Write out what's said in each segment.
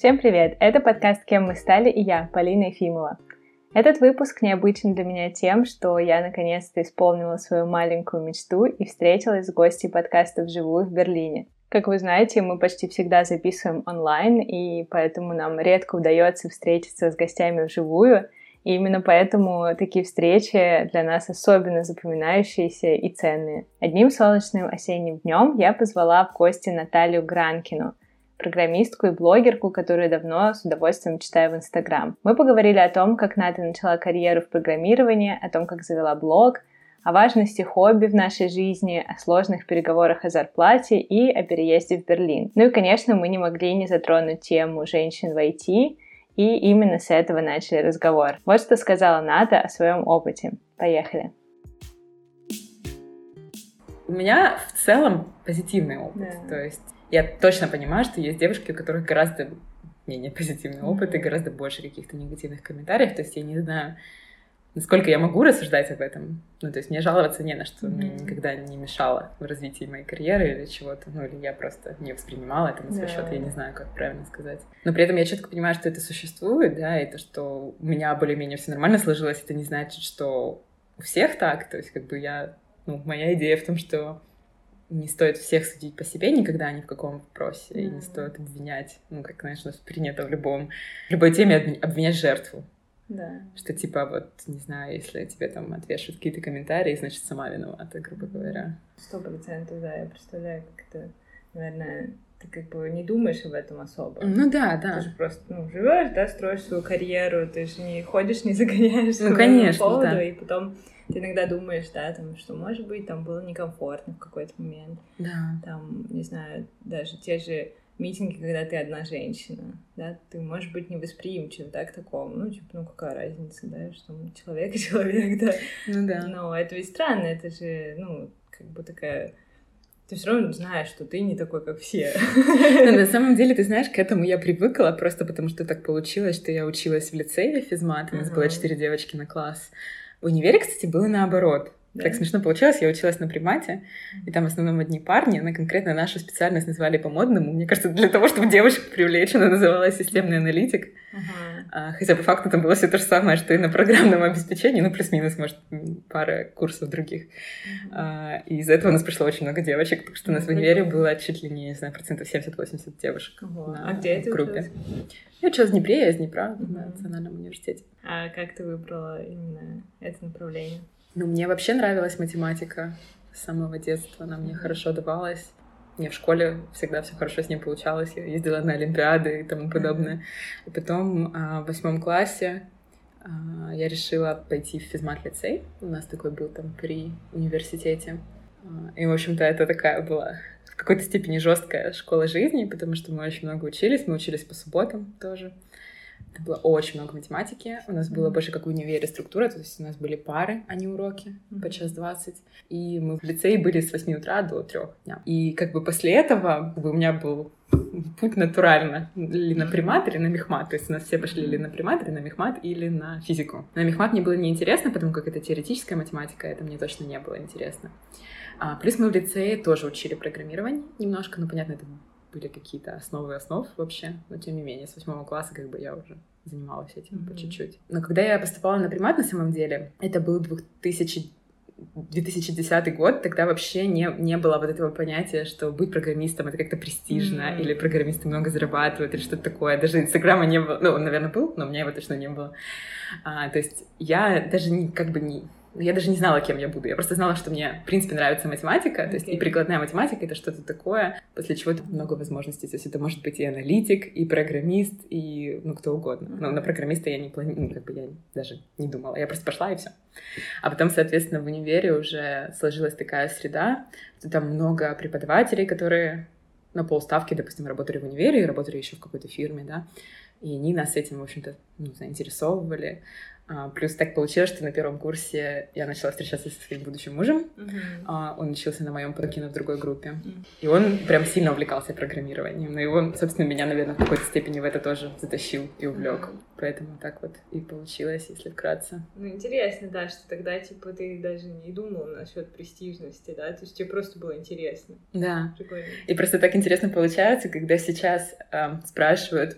Всем привет! Это подкаст «Кем мы стали» и я, Полина Ефимова. Этот выпуск необычен для меня тем, что я наконец-то исполнила свою маленькую мечту и встретилась с гостьей подкаста вживую в Берлине. Как вы знаете, мы почти всегда записываем онлайн, и поэтому нам редко удается встретиться с гостями вживую, и именно поэтому такие встречи для нас особенно запоминающиеся и ценные. Одним солнечным осенним днем я позвала в гости Наталью Гранкину, программистку и блогерку, которую давно с удовольствием читаю в Инстаграм. Мы поговорили о том, как Ната начала карьеру в программировании, о том, как завела блог, о важности хобби в нашей жизни, о сложных переговорах о зарплате и о переезде в Берлин. Ну и, конечно, мы не могли не затронуть тему женщин в IT, и именно с этого начали разговор. Вот что сказала Ната о своем опыте. Поехали. У меня в целом позитивный опыт. Да. То есть я точно понимаю, что есть девушки, у которых гораздо менее позитивный опыт и гораздо больше каких-то негативных комментариев. То есть я не знаю, насколько я могу рассуждать об этом. Ну, то есть мне жаловаться не на что, mm-hmm. мне никогда не мешало в развитии моей карьеры или чего-то. Ну, или я просто не воспринимала это на свой yeah. счет, я не знаю, как правильно сказать. Но при этом я четко понимаю, что это существует, да, и то, что у меня более-менее все нормально сложилось, это не значит, что у всех так. То есть, как бы я, ну, моя идея в том, что не стоит всех судить по себе никогда ни в каком вопросе, mm-hmm. и не стоит обвинять, ну, как, знаешь, у нас принято в любом, в любой теме обвинять жертву. Да. Что типа вот, не знаю, если тебе там отвешивают какие-то комментарии, значит, сама виновата, грубо говоря. Сто процентов, да. Я представляю, как это, наверное, ты как бы не думаешь об этом особо. Ну да, да. Ты же просто, ну, живешь, да, строишь свою карьеру, ты же не ходишь, не загоняешься ну, конечно, поводу, да. и потом ты иногда думаешь, да, там, что, может быть, там было некомфортно в какой-то момент. Да. Там, не знаю, даже те же митинги, когда ты одна женщина, да, ты можешь быть невосприимчив, да, к такому, ну, типа, ну, какая разница, да, что человек и человек, да. Ну, да. Но это ведь странно, это же, ну, как бы такая ты все равно знаешь, что ты не такой, как все. Но на самом деле, ты знаешь, к этому я привыкла, просто потому что так получилось, что я училась в лицее физмат, у нас было четыре девочки на класс. В универе, кстати, было наоборот. Да. Так смешно получилось, я училась на примате, и там в основном одни парни, на конкретно нашу специальность назвали по-модному. Мне кажется, для того, чтобы девушек привлечь, она называлась системный аналитик. Uh-huh. А, хотя по факту там было все то же самое, что и на программном обеспечении, ну плюс-минус, может, пара курсов других. Uh-huh. А, и из-за этого у нас пришло очень много девочек, потому что у нас в универе было чуть ли не, не знаю, процентов 70-80 девушек uh-huh. на а где группе. Училась? Я училась в Днепре, я из Днепра, uh-huh. на Национальном университете. А как ты выбрала именно это направление? Ну, мне вообще нравилась математика с самого детства. Она мне хорошо давалась. Мне в школе всегда все хорошо с ней получалось. Я ездила на Олимпиады и тому подобное. И потом а, в восьмом классе а, я решила пойти в физмат-лицей. У нас такой был там при университете. А, и, в общем-то, это такая была в какой-то степени жесткая школа жизни, потому что мы очень много учились. Мы учились по субботам тоже. Это было очень много математики. У нас было больше как в универе структура, то есть у нас были пары, а не уроки по час двадцать. И мы в лицее были с 8 утра до 3 дня. И как бы после этого как бы, у меня был путь натурально. Или на примат, или на мехмат. То есть у нас все пошли или на примат, или на мехмат, или на физику. На мехмат мне было неинтересно, потому как это теоретическая математика, это мне точно не было интересно. А, плюс мы в лицее тоже учили программирование немножко, ну, понятно, это были какие-то основы основ вообще, но тем не менее, с восьмого класса как бы я уже занималась этим mm-hmm. по чуть-чуть. Но когда я поступала на примат, на самом деле, это был 2000 2010 год, тогда вообще не, не было вот этого понятия, что быть программистом это как-то престижно, mm-hmm. или программисты много зарабатывают, или что-то такое. Даже Инстаграма не было, ну, он, наверное, был, но у меня его точно не было. А, то есть я даже не, как бы не, я даже не знала, кем я буду. Я просто знала, что мне, в принципе, нравится математика. Okay. То есть и прикладная математика — это что-то такое, после чего это много возможностей. То есть это может быть и аналитик, и программист, и ну кто угодно. Uh-huh. Но на программиста я не планировала, ну, как бы я даже не думала. Я просто пошла и все. А потом, соответственно, в универе уже сложилась такая среда, что там много преподавателей, которые на полставки, допустим, работали в универе и работали еще в какой-то фирме, да, и они нас этим, в общем-то, ну, заинтересовывали. А, плюс так получилось, что на первом курсе я начала встречаться со своим будущим мужем. А, Он учился на моем покине в другой группе. Мгм. И он прям сильно увлекался программированием. Ну и он, собственно, меня, наверное, в какой-то степени в это тоже затащил и увлек. Мгм. Поэтому так вот и получилось, если вкратце. Ну, интересно, да, что тогда, типа, ты даже не думал насчет престижности, да, то есть тебе просто было интересно. Да. Прикольно. И просто так интересно получается, когда сейчас эм, спрашивают,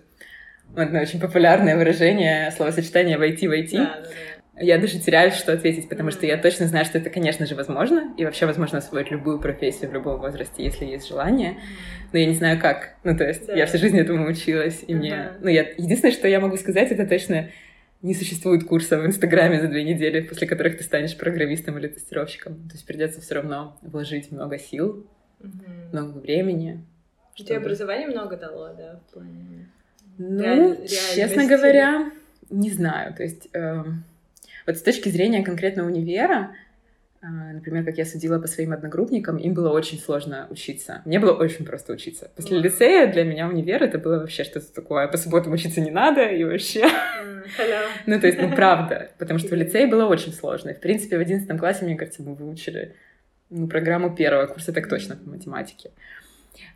одно очень популярное выражение, словосочетание «войти, войти», Да, да, да. я даже теряюсь, что ответить, потому что я точно знаю, что это, конечно же, возможно, и вообще возможно освоить любую профессию в любом возрасте, если есть желание, но я не знаю как. Ну, то есть Да. я всю жизнь этому училась, и мне... Ага. Ну, я... Единственное, что я могу сказать, это точно не существует курса в Инстаграме за две недели, после которых ты станешь программистом или тестировщиком. То есть придется все равно вложить много сил, Мгм. много времени. Тебе чтобы- образование много дало, да, в плане... Ну, реаль- честно говоря, не знаю. То есть, эм, вот с точки зрения конкретно универа, а, например, как я судила по своим одногруппникам, им было очень сложно учиться. Мне было очень просто учиться. После Мгм. лицея для меня универ это было вообще что-то такое. По субботам учиться не надо, и вообще... Халява. Ну, то есть, ну, правда. Потому что в лицее было очень сложно. И, в принципе, в одиннадцатом классе, мне кажется, мы выучили ну, программу первого курса, так точно, по математике.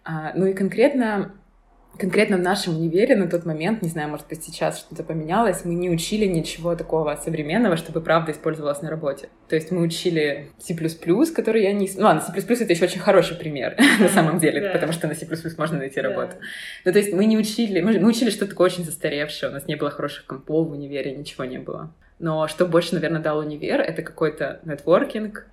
А, ну и конкретно, конкретно в нашем универе на тот момент, не знаю, может быть, сейчас что-то поменялось, мы не учили ничего такого современного, чтобы правда использовалось на работе. То есть мы учили C++, который я не... Ну ладно, C++ это еще очень хороший пример на самом деле, Да. потому что на C++ можно найти Да. работу. Ну, то есть мы не учили, мы, мы учили что-то такое очень застаревшее, у нас не было хороших компов в универе, ничего не было. Но что больше, наверное, дал универ, это какой-то нетворкинг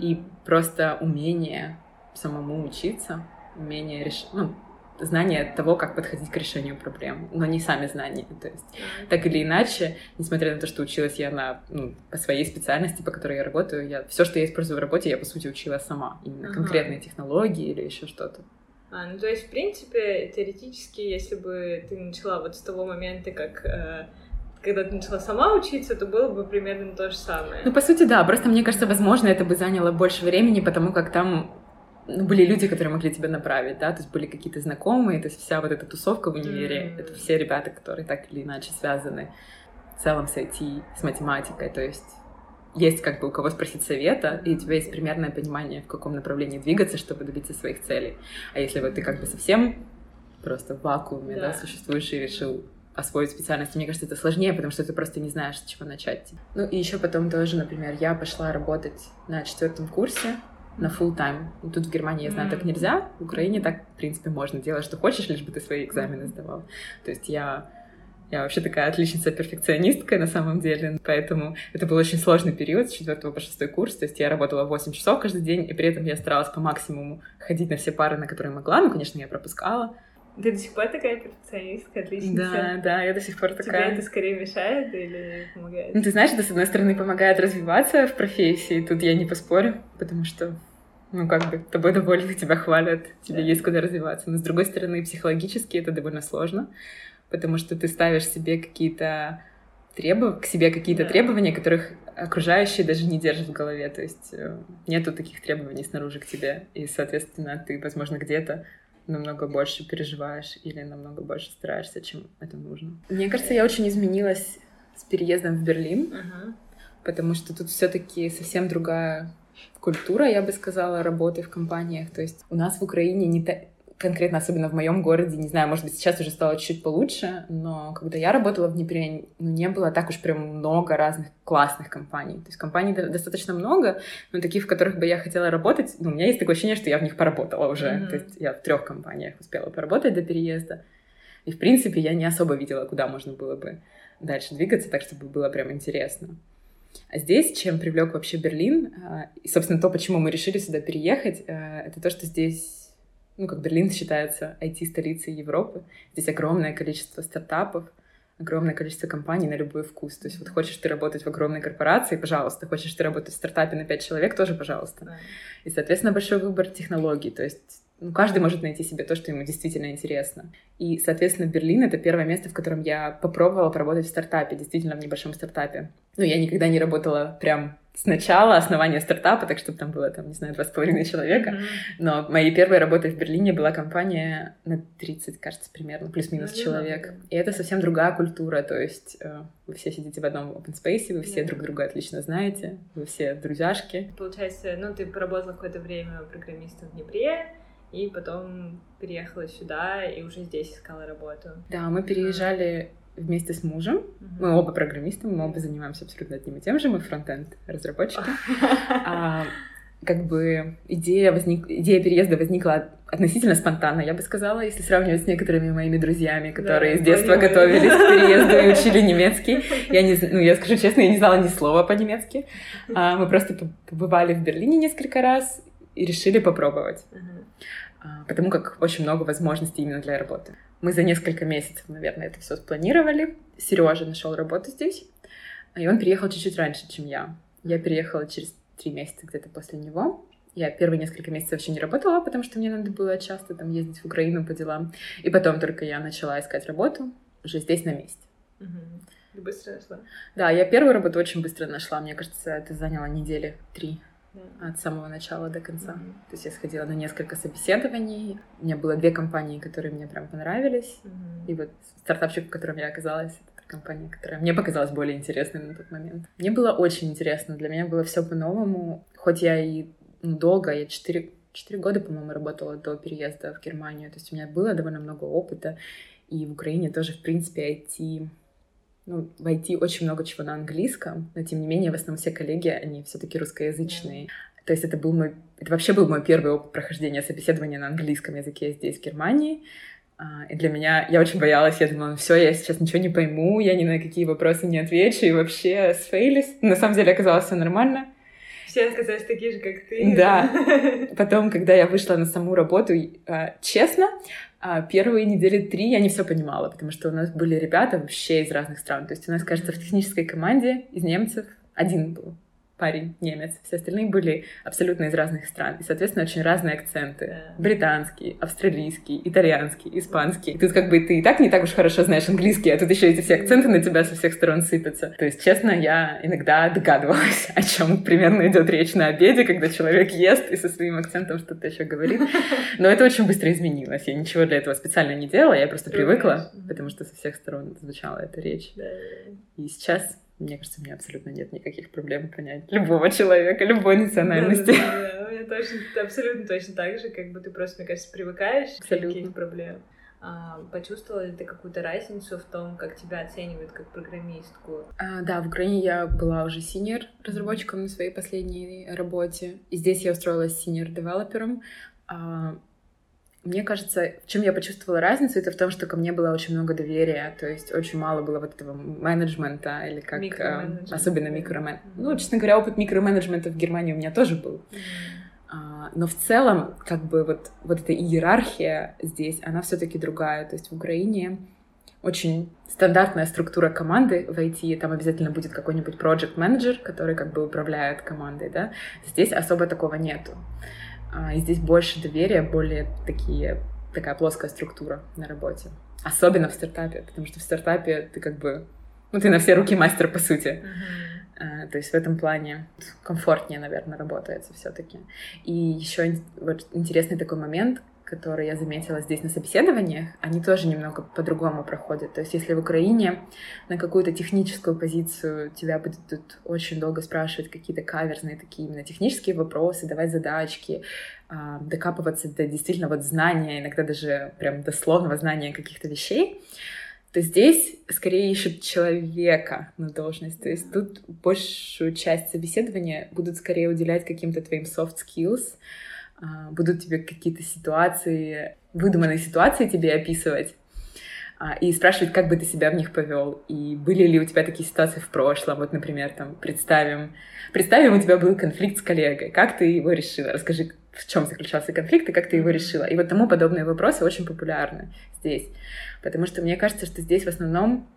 и просто умение самому учиться, умение решить, ну, знание того, как подходить к решению проблем, но не сами знания. То есть, так или иначе, несмотря на то, что училась я на, ну, по своей специальности, по которой я работаю, я все, что я использую в работе, я, по сути, учила сама. Именно Ага. конкретные технологии или еще что-то. А, ну то есть, в принципе, теоретически, если бы ты начала вот с того момента, как э, когда ты начала сама учиться, то было бы примерно то же самое. Ну, по сути, да. Просто мне кажется, возможно, это бы заняло больше времени, потому как там ну, были люди, которые могли тебя направить, да, то есть были какие-то знакомые, то есть вся вот эта тусовка в универе, Мгм. это все ребята, которые так или иначе связаны в целом с IT, с математикой, то есть есть как бы у кого спросить совета, и у тебя есть примерное понимание, в каком направлении двигаться, чтобы добиться своих целей. А если вот ты как бы совсем просто в вакууме, да, Да. существуешь и решил освоить специальность, мне кажется, это сложнее, потому что ты просто не знаешь, с чего начать. Ну и еще потом тоже, например, я пошла работать на четвертом курсе на full time. Тут в Германии, я знаю, так нельзя. В Украине так, в принципе, можно делать, что хочешь, лишь бы ты свои экзамены сдавал. То есть я я вообще такая отличница-перфекционистка на самом деле, поэтому это был очень сложный период с 4 по 6 курс, то есть я работала 8 часов каждый день, и при этом я старалась по максимуму ходить на все пары, на которые могла, ну, конечно, я пропускала. Ты до сих пор такая перфекционистка, отличница? Да, да, я до сих пор Тебе такая. это скорее мешает или помогает? Ну, ты знаешь, это, с одной стороны, помогает развиваться в профессии, тут я не поспорю, потому что, ну, как бы, тобой довольны, тебя хвалят, тебе Да. есть куда развиваться. Но, с другой стороны, психологически это довольно сложно, потому что ты ставишь себе какие-то требов... к себе какие-то Да. требования, которых окружающие даже не держат в голове. То есть э, нету таких требований снаружи к тебе, и, соответственно, ты, возможно, где-то намного больше переживаешь или намного больше стараешься, чем это нужно. Мне кажется, я очень изменилась с переездом в Берлин, Ага. потому что тут все-таки совсем другая культура, я бы сказала, работы в компаниях. То есть у нас в Украине не та- конкретно, особенно в моем городе, не знаю, может быть, сейчас уже стало чуть получше, но когда я работала в Днепре, ну, не было так уж прям много разных классных компаний. То есть компаний до- достаточно много, но таких, в которых бы я хотела работать, ну, у меня есть такое ощущение, что я в них поработала уже. Мгм. То есть я в трех компаниях успела поработать до переезда. И, в принципе, я не особо видела, куда можно было бы дальше двигаться, так, чтобы было прям интересно. А здесь, чем привлек вообще Берлин, а, и, собственно, то, почему мы решили сюда переехать, а, это то, что здесь, ну, как Берлин считается IT-столицей Европы. Здесь огромное количество стартапов, огромное количество компаний на любой вкус. То есть вот хочешь ты работать в огромной корпорации, пожалуйста. Хочешь ты работать в стартапе на 5 человек, тоже пожалуйста. Да. И, соответственно, большой выбор технологий. То есть ну, каждый может найти себе то, что ему действительно интересно. И, соответственно, Берлин — это первое место, в котором я попробовала поработать в стартапе, действительно в небольшом стартапе. Ну, я никогда не работала прям с начала основания стартапа, так чтобы там было, там, не знаю, два с половиной человека. Mm-hmm. Но моей первой работой в Берлине была компания на 30, кажется, примерно, плюс-минус mm-hmm. человек. И это совсем другая культура, то есть э, вы все сидите в одном open space, вы все друг друга отлично знаете, вы все друзьяшки. Получается, ну, ты поработала какое-то время программистом в Днепре, и потом переехала сюда и уже здесь искала работу. Да, мы переезжали вместе с мужем. Mm-hmm. Мы оба программисты, мы оба занимаемся абсолютно одним и тем же, мы фронтенд разработчики. а, как бы идея, возник... идея переезда возникла относительно спонтанно, я бы сказала, если сравнивать с некоторыми моими друзьями, которые да, с детства понимаю. готовились к переезду и учили немецкий. Я не, ну, я скажу честно, я не знала ни слова по-немецки. А, мы просто побывали в Берлине несколько раз и решили попробовать. А, потому как очень много возможностей именно для работы. Мы за несколько месяцев, наверное, это все спланировали. Сережа нашел работу здесь, и он приехал чуть-чуть раньше, чем я. Я переехала через три месяца где-то после него. Я первые несколько месяцев вообще не работала, потому что мне надо было часто там ездить в Украину по делам. И потом только я начала искать работу уже здесь на месте. Угу. быстро нашла? Да, я первую работу очень быстро нашла. Мне кажется, это заняло недели три от самого начала до конца. Mm-hmm. То есть я сходила на несколько собеседований. У меня было две компании, которые мне прям понравились. Mm-hmm. И вот стартапчик, в котором я оказалась, это компания, которая мне показалась более интересной на тот момент. Мне было очень интересно. Для меня было все по-новому. Хоть я и ну, долго, я четыре четыре года, по-моему, работала до переезда в Германию. То есть у меня было довольно много опыта. И в Украине тоже, в принципе, IT ну, в IT очень много чего на английском, но тем не менее в основном все коллеги, они все-таки русскоязычные. Yeah. То есть это был мой, это вообще был мой первый опыт прохождения собеседования на английском языке здесь, в Германии. А, и для меня, я очень боялась, я думала, ну все, я сейчас ничего не пойму, я ни на какие вопросы не отвечу, и вообще сфейлись. На самом деле оказалось все нормально. Все оказались такие же, как ты. Да. Потом, когда я вышла на саму работу, а, честно, первые недели три я не все понимала, потому что у нас были ребята вообще из разных стран. То есть у нас, кажется, в технической команде из немцев один был парень немец, все остальные были абсолютно из разных стран. И, соответственно, очень разные акценты. Британский, австралийский, итальянский, испанский. И тут как бы ты и так не так уж хорошо знаешь английский, а тут еще эти все акценты на тебя со всех сторон сыпятся. То есть, честно, я иногда догадывалась, о чем примерно идет речь на обеде, когда человек ест и со своим акцентом что-то еще говорит. Но это очень быстро изменилось. Я ничего для этого специально не делала, я просто привыкла, потому что со всех сторон звучала эта речь. И сейчас мне кажется, у меня абсолютно нет никаких проблем понять любого человека, любой национальности. Да, да, да. У меня точно, абсолютно точно так же, как бы ты просто, мне кажется, привыкаешь абсолютно. к никаких проблем. А, почувствовала ли ты какую-то разницу в том, как тебя оценивают как программистку? А, да, в Украине я была уже senior разработчиком на своей последней работе. И здесь я устроилась senior developer ом. А, мне кажется, в чем я почувствовала разницу, это в том, что ко мне было очень много доверия, то есть очень мало было вот этого менеджмента или как э, особенно микромен. Ну, честно говоря, опыт микроменеджмента в Германии у меня тоже был. А, но в целом, как бы вот вот эта иерархия здесь, она все-таки другая. То есть в Украине очень стандартная структура команды в IT, там обязательно будет какой-нибудь project менеджер который как бы управляет командой, да. Здесь особо такого нету. А, и здесь больше доверия, более такие, такая плоская структура на работе. Особенно в стартапе, потому что в стартапе ты как бы, ну, ты на все руки мастер, по сути. Uh-huh. То есть в этом плане комфортнее, наверное, работается все-таки. И еще вот интересный такой момент, которые я заметила здесь на собеседованиях, они тоже немного по-другому проходят. То есть если в Украине на какую-то техническую позицию тебя будут очень долго спрашивать какие-то каверзные такие именно технические вопросы, давать задачки, а, докапываться до действительно вот знания, иногда даже прям дословного знания каких-то вещей, то здесь скорее ищут человека на должность. То есть тут большую часть собеседования будут скорее уделять каким-то твоим soft skills, будут тебе какие-то ситуации, выдуманные ситуации тебе описывать а, и спрашивать, как бы ты себя в них повел, и были ли у тебя такие ситуации в прошлом. Вот, например, там, представим, представим, у тебя был конфликт с коллегой, как ты его решила? Расскажи, в чем заключался конфликт и как ты его решила. И вот тому подобные вопросы очень популярны здесь, потому что мне кажется, что здесь в основном,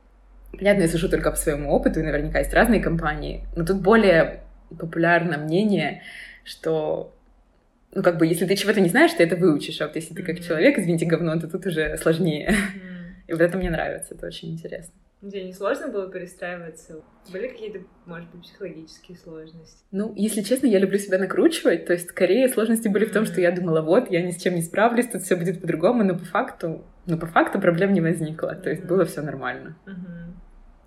понятно, я сужу только по своему опыту, и наверняка есть разные компании, но тут более популярно мнение, что ну, как бы, если ты чего-то не знаешь, ты это выучишь, а вот если ты как человек, извините, говно, то тут уже сложнее. И вот это мне нравится, это очень интересно. Тебе не сложно было перестраиваться? Были какие-то, может быть, психологические сложности? Ну, если честно, я люблю себя накручивать. То есть, скорее, сложности были в том, что я думала, вот, я ни с чем не справлюсь, тут все будет по-другому, но по факту, но по факту проблем не возникло. То есть, было все нормально.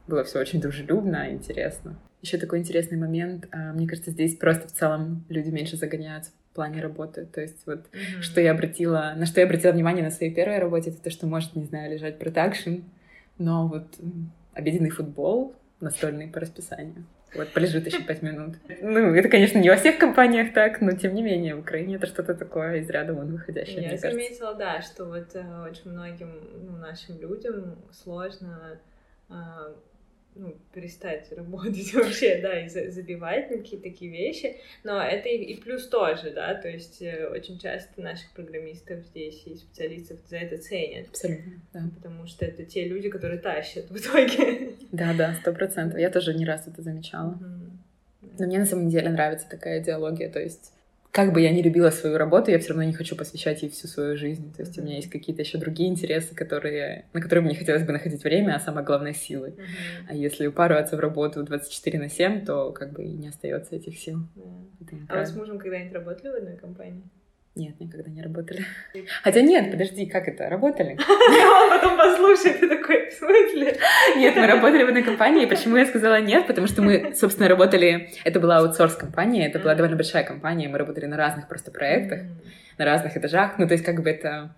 Было все очень дружелюбно, интересно. Еще такой интересный момент. А, мне кажется, здесь просто в целом люди меньше загоняются плане работы. То есть вот mm-hmm. что я обратила, на что я обратила внимание на своей первой работе, это то, что может, не знаю, лежать продакшн, но вот обеденный футбол настольный по расписанию. Вот, полежит еще пять минут. Ну, это, конечно, не во всех компаниях так, но тем не менее, в Украине это что-то такое из ряда вон выходящее, Я заметила, да, что вот э, очень многим ну, нашим людям сложно э, ну, перестать работать вообще, да, и забивать на какие-то такие вещи. Но это и, и плюс тоже, да, то есть э, очень часто наших программистов здесь и специалистов за это ценят. Абсолютно, да. Потому что это те люди, которые тащат в итоге. Да, да, сто процентов. Я тоже не раз это замечала. Но мне на самом деле нравится такая идеология, то есть как бы я не любила свою работу, я все равно не хочу посвящать ей всю свою жизнь. То есть у меня есть какие-то еще другие интересы, которые, на которые мне хотелось бы находить время, а самое главное — силы. Mm-hmm. А если упарываться в работу 24 на 7, то как бы и не остается этих сил. Yeah. А вы с мужем когда-нибудь работали в одной компании? Нет, никогда не работали. Хотя нет, подожди, как это? Работали? Он потом послушает и такой, в смысле? Нет, мы работали в одной компании. Почему я сказала нет? Потому что мы, собственно, работали... Это была аутсорс-компания, это была довольно большая компания. Мы работали на разных просто проектах, на разных этажах. Ну, то есть как бы это...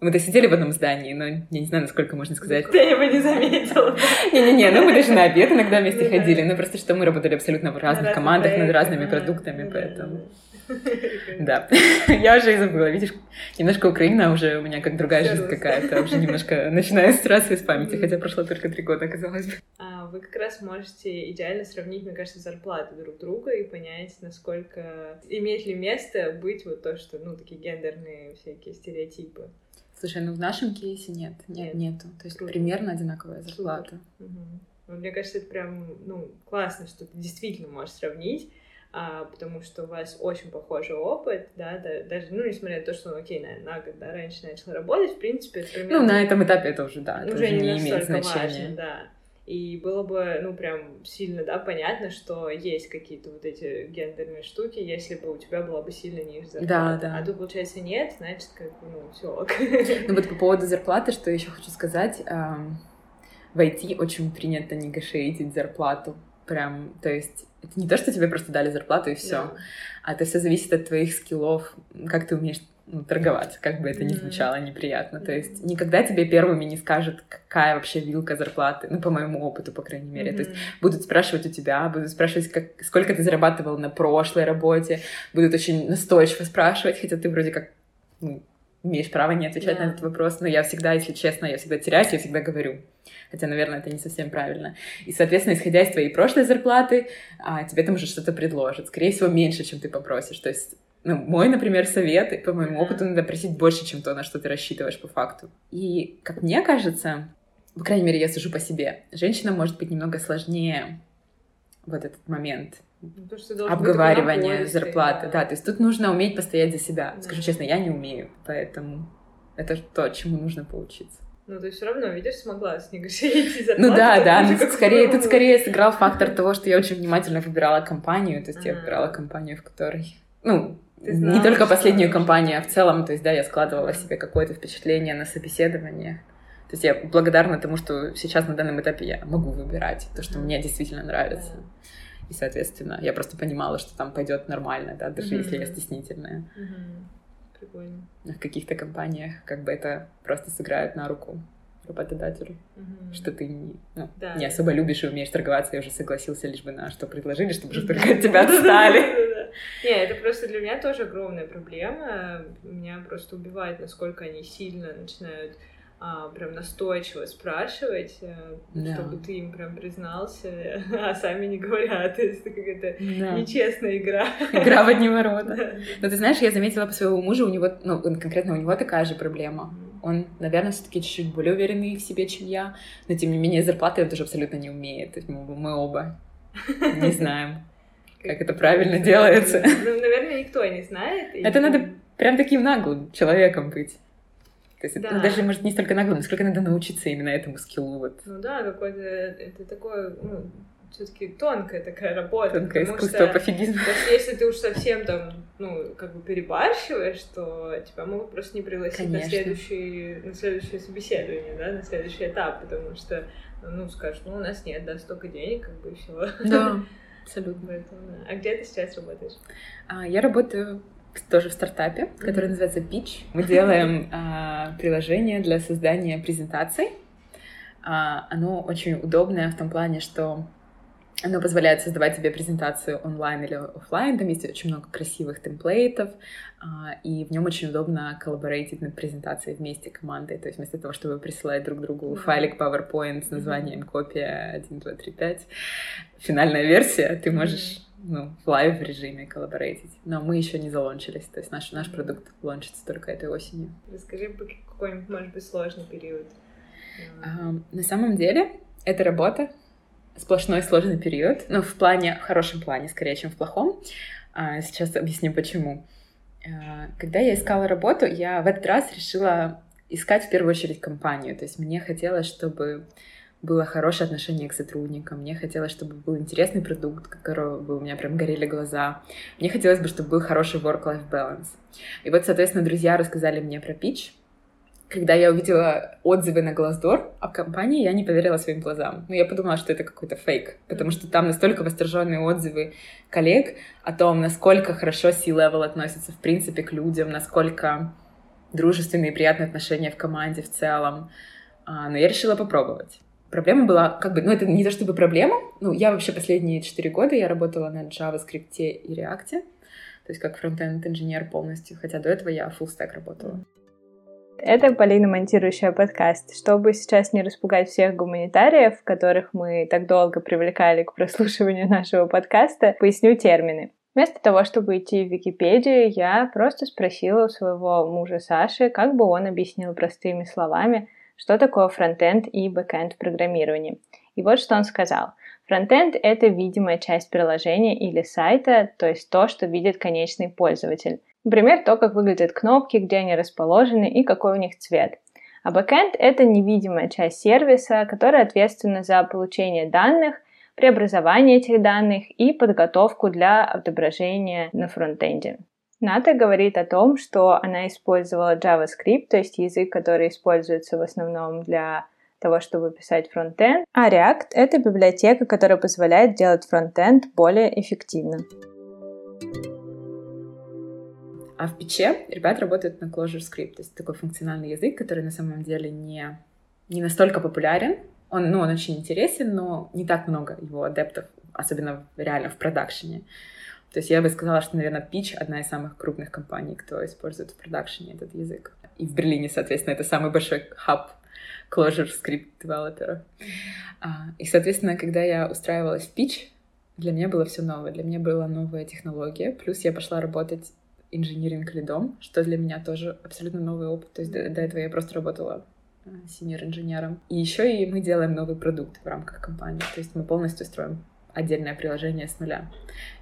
Мы-то сидели в одном здании, но я не знаю, насколько можно сказать. Я его не заметила. Не-не-не, ну мы даже на обед иногда вместе ходили. Ну просто что мы работали абсолютно в разных командах, над разными продуктами, поэтому... Да, я уже и забыла. Видишь, немножко Украина уже у меня как другая жизнь какая-то. Уже немножко начинаю стираться из памяти, хотя прошло только три года, казалось бы. А вы как раз можете идеально сравнить, мне кажется, зарплаты друг друга и понять, насколько имеет ли место быть вот то, что, ну, такие гендерные всякие стереотипы. Слушай, ну в нашем кейсе нет, нет, нет. нету. То есть Круто. примерно одинаковая зарплата. Угу. Мне кажется, это прям, ну, классно, что ты действительно можешь сравнить а, потому что у вас очень похожий опыт, да, да, даже, ну, несмотря на то, что, ну, окей, наверное, на год, да, раньше начал работать, в принципе, это примерно... Ну, на этом этапе это уже, да, это уже, не, не имеет значения. Важно, да. И было бы, ну, прям сильно, да, понятно, что есть какие-то вот эти гендерные штуки, если бы у тебя была бы сильно ниже зарплата. Да, да. А тут, получается, нет, значит, как бы, ну, все Ну, вот по поводу зарплаты, что еще хочу сказать, в IT очень принято негашейтить зарплату прям, то есть это не то, что тебе просто дали зарплату и все, yeah. а это все зависит от твоих скиллов, как ты умеешь ну, торговаться, как бы это ни звучало неприятно. То есть никогда тебе первыми не скажут, какая вообще вилка зарплаты, ну, по моему опыту, по крайней мере. Mm-hmm. То есть будут спрашивать у тебя, будут спрашивать, как, сколько ты зарабатывал на прошлой работе, будут очень настойчиво спрашивать, хотя ты вроде как ну, имеешь право не отвечать yeah. на этот вопрос, но я всегда, если честно, я всегда теряюсь, я всегда говорю. Хотя, наверное, это не совсем правильно. И, соответственно, исходя из твоей прошлой зарплаты, а, тебе там уже что-то предложат. Скорее всего, меньше, чем ты попросишь. То есть, ну, мой, например, совет, по моему опыту, надо просить больше, чем то, на что ты рассчитываешь по факту. И, как мне кажется, по крайней мере, я сужу по себе, женщина может быть немного сложнее вот этот момент ну, обговаривания зарплаты. Да. да, то есть тут нужно уметь постоять за себя. Да. Скажу честно, я не умею, поэтому это то, чему нужно поучиться. Ну, то есть все равно, видишь, смогла снегошерить Ну да, да, но тут скорее, тут скорее сыграл фактор того, что я очень внимательно выбирала компанию, то есть я выбирала компанию, в которой, ну, не только последнюю компанию, а в целом, то есть, да, я складывала себе какое-то впечатление на собеседование. То есть я благодарна тому, что сейчас на данном этапе я могу выбирать то, что мне действительно нравится. И, соответственно, я просто понимала, что там пойдет нормально, да, даже если я стеснительная прикольно. В каких-то компаниях как бы это просто сыграет на руку работодателю, угу. что ты не, ну, да. не особо любишь и умеешь торговаться, и уже согласился лишь бы на что предложили, чтобы уже только от тебя отстали. Не, это просто для меня тоже огромная проблема. Меня просто убивает, насколько они сильно начинают а, прям настойчиво спрашивать, э, да. чтобы ты им прям признался, а сами не говорят. Это какая-то да. нечестная игра. Игра в одни ворота. Но ты знаешь, я заметила по своему мужу, у него, ну, конкретно у него такая же проблема. Он, наверное, все-таки чуть-чуть более уверенный в себе, чем я, но тем не менее зарплаты он тоже абсолютно не умеет. Мы, мы оба не знаем как это правильно делается. Ну, наверное, никто не знает. Это надо прям таким наглым человеком быть. То есть да. это даже, может, не столько наглым, сколько надо научиться именно этому скиллу. Вот. Ну да, какой-то, это такое, ну, все-таки тонкая такая работа. Тонкое искусство пофигизма. Если ты уж совсем там, ну, как бы перебарщиваешь, то тебя могут просто не пригласить Конечно. на следующее, на следующее собеседование, да, на следующий этап, потому что, ну, скажешь, ну, у нас нет, да, столько денег, как бы, и все. Да, абсолютно. Поэтому, да. А где ты сейчас работаешь? А, я работаю тоже в стартапе, который называется Pitch. Мы делаем а, приложение для создания презентаций. А, оно очень удобное в том плане, что оно позволяет создавать тебе презентацию онлайн или офлайн. Там есть очень много красивых template ов, а, и в нем очень удобно collaborate ить над презентацией вместе командой. То есть вместо того, чтобы присылать друг другу файлик PowerPoint с названием копия 1, 2, 3, 5, финальная версия, ты можешь ну, в live режиме collaborate ить. Но мы еще не за launch ились, то есть наш, наш продукт launch ится только этой осенью. Расскажи какой-нибудь, может быть, сложный период. А, на самом деле, это работа, сплошной сложный период, но в плане, в хорошем плане, скорее, чем в плохом. А, сейчас объясню, почему. А, когда я искала работу, я в этот раз решила искать в первую очередь компанию. То есть мне хотелось, чтобы было хорошее отношение к сотрудникам, мне хотелось, чтобы был интересный продукт, которого бы у меня прям горели глаза. Мне хотелось бы, чтобы был хороший work-life balance. И вот, соответственно, друзья рассказали мне про пич, когда я увидела отзывы на Glassdoor о компании, я не поверила своим глазам. Ну, я подумала, что это какой-то фейк, потому что там настолько восторженные отзывы коллег о том, насколько хорошо C-Level относится, в принципе, к людям, насколько дружественные и приятные отношения в команде в целом. А, но я решила попробовать. Проблема была, как бы, ну, это не то чтобы проблема. Ну, я вообще последние четыре года я работала на JavaScript и React, то есть как фронтенд инженер полностью, хотя до этого я full stack работала. Это Полина, монтирующая подкаст. Чтобы сейчас не распугать всех гуманитариев, которых мы так долго привлекали к прослушиванию нашего подкаста, поясню термины. Вместо того, чтобы идти в Википедию, я просто спросила у своего мужа Саши, как бы он объяснил простыми словами, что такое фронтенд и бэкенд в программировании. И вот что он сказал. Фронтенд — это видимая часть приложения или сайта, то есть то, что видит конечный пользователь. Например, то, как выглядят кнопки, где они расположены и какой у них цвет. А бэкэнд — это невидимая часть сервиса, которая ответственна за получение данных, преобразование этих данных и подготовку для отображения на фронтенде. Ната говорит о том, что она использовала JavaScript, то есть язык, который используется в основном для того, чтобы писать фронтенд, а React — это библиотека, которая позволяет делать фронтенд более эффективно. А в пече ребят работают на Clojure Script, то есть такой функциональный язык, который на самом деле не, не настолько популярен. Он, ну, он очень интересен, но не так много его адептов, особенно реально в продакшене. То есть я бы сказала, что, наверное, Pitch — одна из самых крупных компаний, кто использует в продакшене этот язык. И в Берлине, соответственно, это самый большой хаб ClojureScript developer ов. А, и, соответственно, когда я устраивалась в Pitch, для меня было все новое. Для меня была новая технология. Плюс я пошла работать engineering lead ом, что для меня тоже абсолютно новый опыт. То есть до, до этого я просто работала senior инженером. И еще и мы делаем новый продукт в рамках компании. То есть мы полностью строим отдельное приложение с нуля.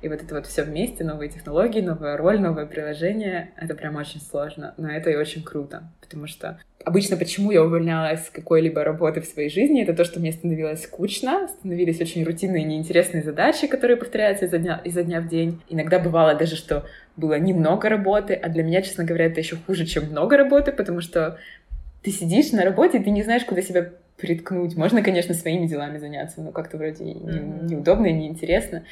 И вот это вот все вместе, новые технологии, новая роль, новое приложение, это прям очень сложно, но это и очень круто, потому что обычно почему я увольнялась с какой-либо работы в своей жизни, это то, что мне становилось скучно, становились очень рутинные, неинтересные задачи, которые повторяются изо дня, изо дня в день. Иногда бывало даже, что было немного работы, а для меня, честно говоря, это еще хуже, чем много работы, потому что ты сидишь на работе, и ты не знаешь, куда себя приткнуть. Можно, конечно, своими делами заняться, но как-то вроде mm-hmm. неудобно и неинтересно.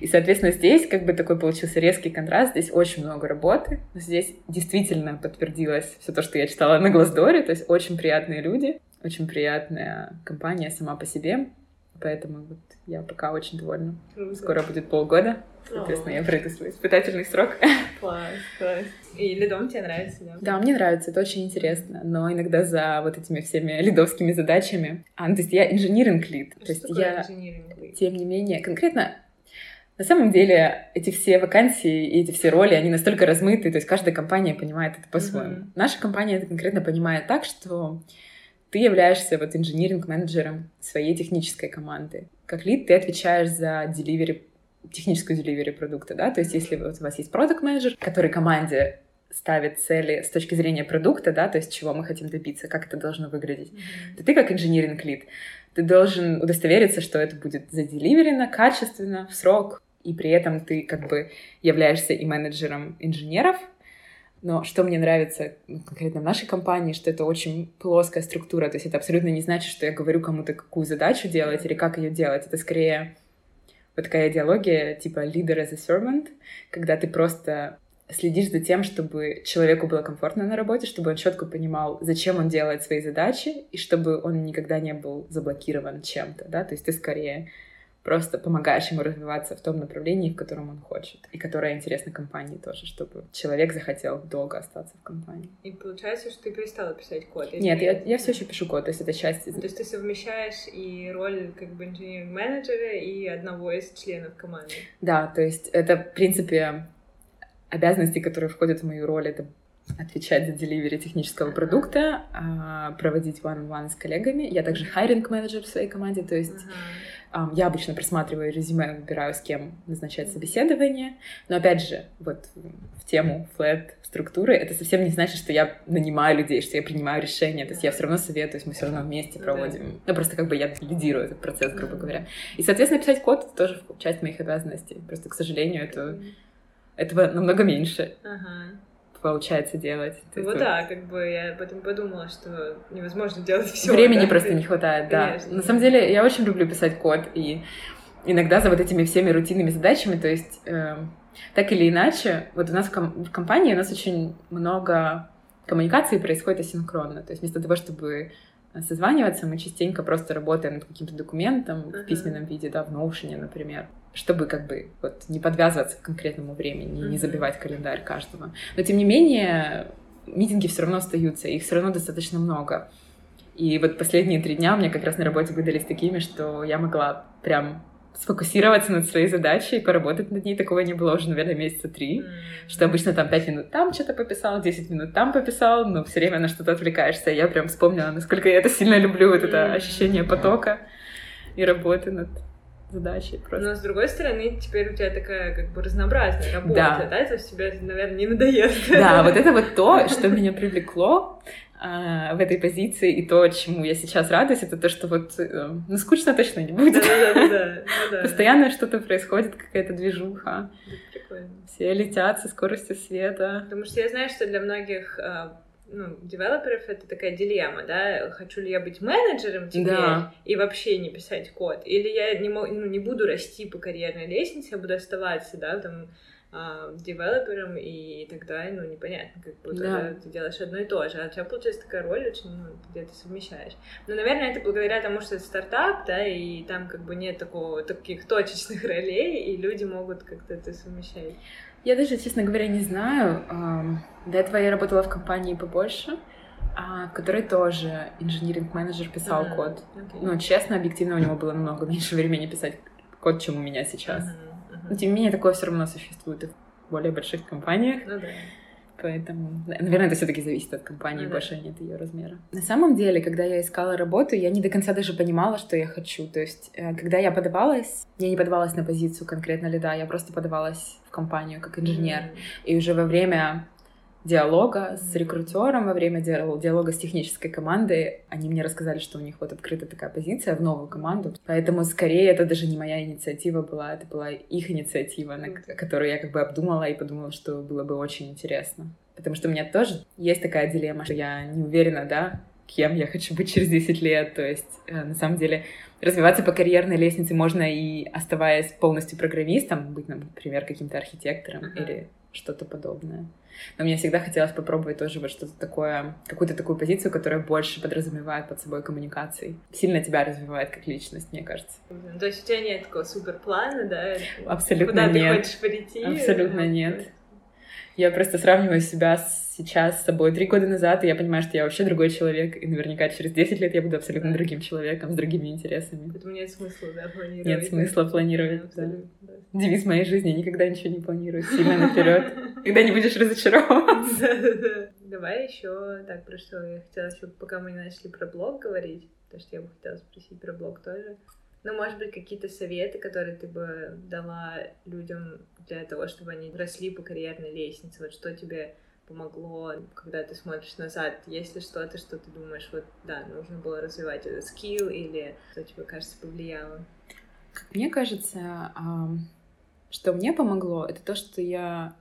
И, соответственно, здесь как бы такой получился резкий контраст. Здесь очень много работы. Здесь действительно подтвердилось все то, что я читала на Глаздоре. То есть очень приятные люди, очень приятная компания сама по себе. Поэтому вот я пока очень довольна. Скоро будет полгода. Соответственно, я пройду свой испытательный срок. Класс, класс. И лидом тебе нравится, да? Да, мне нравится, это очень интересно. Но иногда за вот этими всеми лидовскими задачами... А, ну, то есть я инжиниринг лид. то есть я, тем не менее, конкретно на самом деле эти все вакансии и эти все роли, они настолько размыты, то есть каждая компания понимает это по-своему. Mm-hmm. Наша компания это конкретно понимает так, что ты являешься вот инжиниринг-менеджером своей технической команды. Как лид ты отвечаешь за delivery техническую деливери продукта, да, то есть если вот у вас есть продукт менеджер который команде ставит цели с точки зрения продукта, да, то есть чего мы хотим добиться, как это должно выглядеть, mm-hmm. то ты как инженеринг лид, ты должен удостовериться, что это будет заделиверено качественно, в срок, и при этом ты как бы являешься и менеджером инженеров, но что мне нравится ну, конкретно в нашей компании, что это очень плоская структура, то есть это абсолютно не значит, что я говорю кому-то, какую задачу делать или как ее делать. Это скорее вот такая идеология типа leader as a servant, когда ты просто следишь за тем, чтобы человеку было комфортно на работе, чтобы он четко понимал, зачем он делает свои задачи, и чтобы он никогда не был заблокирован чем-то, да, то есть ты скорее просто помогаешь ему развиваться в том направлении, в котором он хочет, и которое интересно компании тоже, чтобы человек захотел долго остаться в компании. И получается, что ты перестала писать код? Нет, я, я все еще пишу код, то есть это часть... То есть ты совмещаешь и роль как бы инженер-менеджера и одного из членов команды? Да, то есть это, в принципе, обязанности, которые входят в мою роль, это отвечать за деливери технического продукта, а, проводить one-on-one с коллегами. Я также хайринг-менеджер в своей команде, то есть uh-huh. Я обычно просматриваю резюме, выбираю, с кем назначать собеседование. Но опять же, вот в тему flat структуры, это совсем не значит, что я нанимаю людей, что я принимаю решения. То есть я все равно советуюсь, мы все равно вместе проводим. Ну, просто как бы я лидирую этот процесс, грубо говоря. И, соответственно, писать код — это тоже часть моих обязанностей. Просто, к сожалению, это этого намного меньше. Ага. Получается делать. Ну вот да, как бы я потом подумала, что невозможно делать все. Времени да? просто не хватает, да. На самом деле я очень люблю писать код, и иногда за вот этими всеми рутинными задачами, то есть э, так или иначе, вот у нас в, ком- в компании у нас очень много коммуникации происходит асинхронно. То есть вместо того, чтобы созваниваться, мы частенько просто работаем над каким-то документом uh-huh. в письменном виде, да, в Notion, например, чтобы как бы вот не подвязываться к конкретному времени, uh-huh. не забивать календарь каждого. Но тем не менее, митинги все равно остаются, их все равно достаточно много. И вот последние три дня у меня как раз на работе выдались такими, что я могла прям сфокусироваться над своей задачей и поработать над ней. Такого не было уже, наверное, месяца три. Mm-hmm. Что обычно там пять минут там что-то пописал, 10 минут там пописал, но все время на что-то отвлекаешься. Я прям вспомнила, насколько я это сильно люблю, вот это ощущение потока и работы над задачей просто. Но с другой стороны, теперь у тебя такая как бы разнообразная работа, да? да? Это тебе, наверное, не надоест. Да, вот это вот то, что меня привлекло а, в этой позиции, и то, чему я сейчас радуюсь, это то, что вот, э, ну, скучно точно не будет. Да-да-да. Ну Постоянно что-то происходит, какая-то движуха. Прикольно. Все летят со скоростью света. Потому что я знаю, что для многих а, ну, девелоперов это такая дилемма, да, хочу ли я быть менеджером теперь да. и вообще не писать код, или я не, ну, не буду расти по карьерной лестнице, я буду оставаться, да, там, а, девелопером, и тогда, ну, непонятно, как будто да. ты делаешь одно и то же, а у тебя получается такая роль очень, ну, где ты совмещаешь. Но, наверное, это благодаря тому, что это стартап, да, и там как бы нет такого, таких точечных ролей, и люди могут как-то это совмещать. Я даже, честно говоря, не знаю. До этого я работала в компании побольше, а, в которой тоже инженеринг-менеджер писал uh-huh. код. Okay. Ну, честно, объективно, у него было намного меньше времени писать код, чем у меня сейчас. Uh-huh. Но тем не менее, такое все равно существует и в более больших компаниях. Ну, да. Поэтому, наверное, это все-таки зависит от компании, ну, больше да. нет ее размера. На самом деле, когда я искала работу, я не до конца даже понимала, что я хочу. То есть, э, когда я подавалась, я не подавалась на позицию конкретно лида, я просто подавалась в компанию как инженер. Mm-hmm. И уже во время диалога с рекрутером, во время диалога с технической командой, они мне рассказали, что у них вот открыта такая позиция в новую команду. Поэтому скорее это даже не моя инициатива была, это была их инициатива, на которую я как бы обдумала и подумала, что было бы очень интересно. Потому что у меня тоже есть такая дилемма, что я не уверена, да, кем я хочу быть через 10 лет. То есть, э, на самом деле, развиваться по карьерной лестнице можно и оставаясь полностью программистом, быть, например, каким-то архитектором uh-huh. или что-то подобное. Но мне всегда хотелось попробовать тоже вот что-то такое, какую-то такую позицию, которая больше подразумевает под собой коммуникации. Сильно тебя развивает как личность, мне кажется. То есть у тебя нет такого суперплана, да? Абсолютно Куда нет. ты хочешь прийти? Абсолютно нет. Я просто сравниваю себя сейчас с собой три года назад, и я понимаю, что я вообще другой человек, и наверняка через 10 лет я буду абсолютно другим человеком, с другими интересами. Поэтому нет смысла, да, планировать. Нет смысла планировать, да. да. Девиз моей жизни — никогда ничего не планирую, сильно наперед. Когда не будешь разочарован. Давай еще так, про что я хотела еще, пока мы не начали про блог говорить, потому что я бы хотела спросить про блог тоже. Ну, может быть, какие-то советы, которые ты бы дала людям для того, чтобы они росли по карьерной лестнице? Вот что тебе помогло, когда ты смотришь назад? Есть ли что-то, что ты думаешь, вот, да, нужно было развивать этот скилл, или что тебе кажется повлияло? Мне кажется, что мне помогло, это то, что я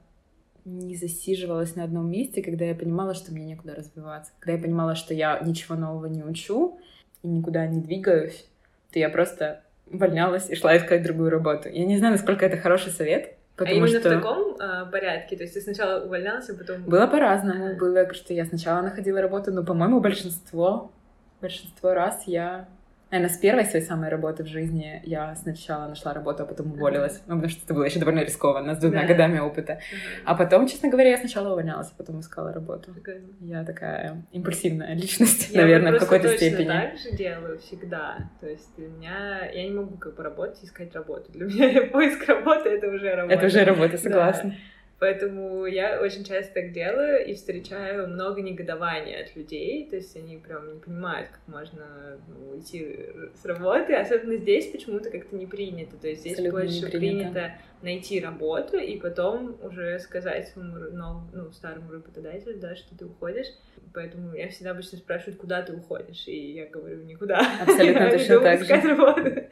не засиживалась на одном месте, когда я понимала, что мне некуда развиваться. Когда я понимала, что я ничего нового не учу и никуда не двигаюсь, то я просто увольнялась и шла искать другую работу. Я не знаю, насколько это хороший совет, а Потому а именно что... в таком э, порядке? То есть ты сначала увольнялся, а потом... Было по-разному. Было, что я сначала находила работу, но, по-моему, большинство, большинство раз я Наверное, с первой своей самой работы в жизни я сначала нашла работу, а потом уволилась. Ну, потому что это было еще довольно рискованно, с двумя да. годами опыта. А потом, честно говоря, я сначала увольнялась, а потом искала работу. Я такая импульсивная личность, я наверное, в какой-то степени. Я так же делаю всегда. То есть для меня... Я не могу как бы работать искать работу. Для меня поиск работы — это уже работа. Это уже работа, согласна. Да. Поэтому я очень часто так делаю и встречаю много негодования от людей. То есть они прям не понимают, как можно ну, уйти с работы. Особенно здесь почему-то как-то не принято. То есть здесь Абсолютно больше принято найти работу и потом уже сказать своему ну, старому работодателю, да, что ты уходишь. Поэтому я всегда обычно спрашивают, куда ты уходишь, и я говорю, никуда. Абсолютно точно так же.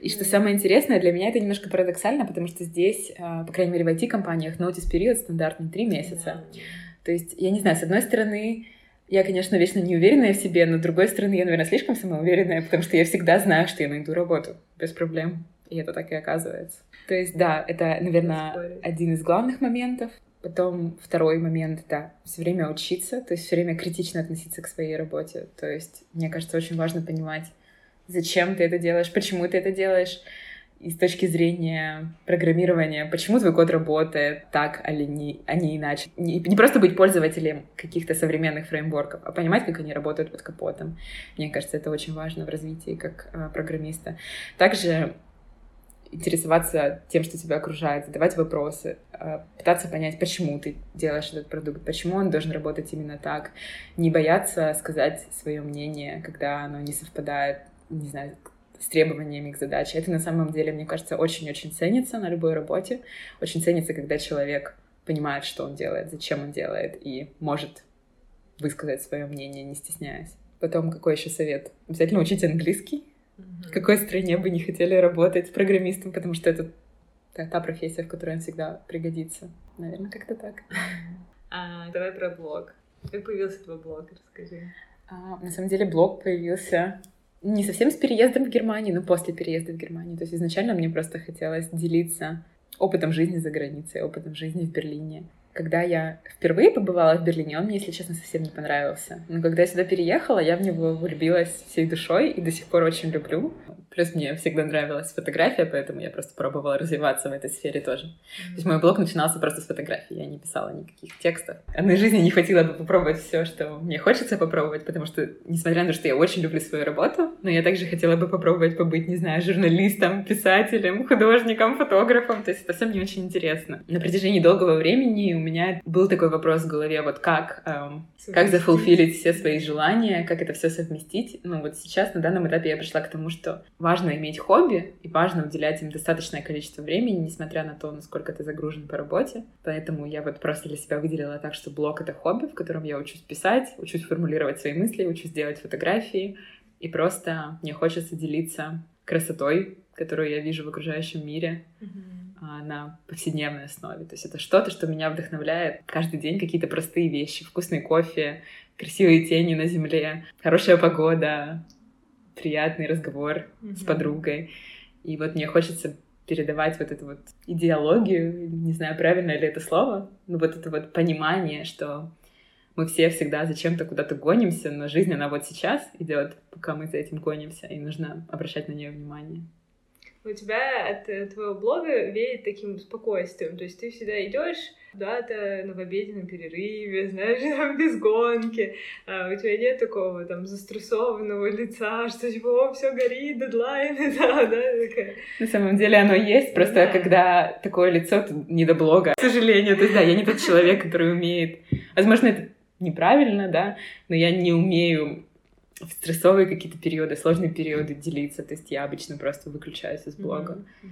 И что самое интересное, для меня это немножко парадоксально, потому что здесь, а, по крайней мере, в IT-компаниях notice период стандартный три месяца. То есть, я не знаю, с одной стороны, я, конечно, вечно не уверенная в себе, но с другой стороны, я, наверное, слишком самоуверенная, потому что я всегда знаю, что я найду работу без проблем. И это так и оказывается. То есть, да, это, наверное, один из главных моментов. Потом второй момент, да, все время учиться, то есть все время критично относиться к своей работе. То есть, мне кажется, очень важно понимать, зачем ты это делаешь, почему ты это делаешь, и с точки зрения программирования, почему твой код работает так, а не, а не иначе. Не, не просто быть пользователем каких-то современных фреймворков, а понимать, как они работают под капотом. Мне кажется, это очень важно в развитии как э, программиста. Также интересоваться тем, что тебя окружает, задавать вопросы, э, пытаться понять, почему ты делаешь этот продукт, почему он должен работать именно так, не бояться сказать свое мнение, когда оно не совпадает, не знаю, с требованиями к задаче. Это на самом деле, мне кажется, очень-очень ценится на любой работе. Очень ценится, когда человек понимает, что он делает, зачем он делает, и может высказать свое мнение, не стесняясь. Потом какой еще совет? Обязательно учить английский в какой стране бы не хотели работать программистом, потому что это та, та профессия, в которой он всегда пригодится. Наверное, как-то так. А, давай про блог. Как появился твой блог? Расскажи. А, на самом деле блог появился не совсем с переездом в Германию, но после переезда в Германию. То есть изначально мне просто хотелось делиться опытом жизни за границей, опытом жизни в Берлине. Когда я впервые побывала в Берлине, он мне, если честно, совсем не понравился. Но когда я сюда переехала, я в него влюбилась всей душой и до сих пор очень люблю. Плюс мне всегда нравилась фотография, поэтому я просто пробовала развиваться в этой сфере тоже. То есть мой блог начинался просто с фотографий, я не писала никаких текстов. Одной жизни не хватило бы попробовать все, что мне хочется попробовать, потому что, несмотря на то, что я очень люблю свою работу, но я также хотела бы попробовать побыть, не знаю, журналистом, писателем, художником, фотографом. То есть это все мне очень интересно. На протяжении долгого времени у меня был такой вопрос в голове, вот как, эм, как зафулфилить все свои желания, как это все совместить. Ну вот сейчас, на данном этапе я пришла к тому, что важно иметь хобби и важно уделять им достаточное количество времени, несмотря на то, насколько ты загружен по работе. Поэтому я вот просто для себя выделила так, что блог — это хобби, в котором я учусь писать, учусь формулировать свои мысли, учусь делать фотографии. И просто мне хочется делиться красотой, которую я вижу в окружающем мире. Mm-hmm на повседневной основе. То есть это что-то, что меня вдохновляет каждый день, какие-то простые вещи, вкусный кофе, красивые тени на земле, хорошая погода, приятный разговор mm-hmm. с подругой. И вот мне хочется передавать вот эту вот идеологию, не знаю, правильно ли это слово, но вот это вот понимание, что мы все всегда зачем-то куда-то гонимся, но жизнь, она вот сейчас идет, пока мы за этим гонимся, и нужно обращать на нее внимание у тебя от э, твоего блога веет таким спокойствием. То есть ты всегда идешь куда-то на обеденном перерыве, знаешь, там без гонки. А у тебя нет такого там застрессованного лица, что типа, о, все горит, дедлайны, да, да, такая. На самом деле оно есть, просто да. когда такое лицо, не до блога, к сожалению. То есть, да, я не тот человек, который умеет... Возможно, это неправильно, да, но я не умею в стрессовые какие-то периоды, сложные периоды делиться. То есть я обычно просто выключаюсь из блога. Mm-hmm.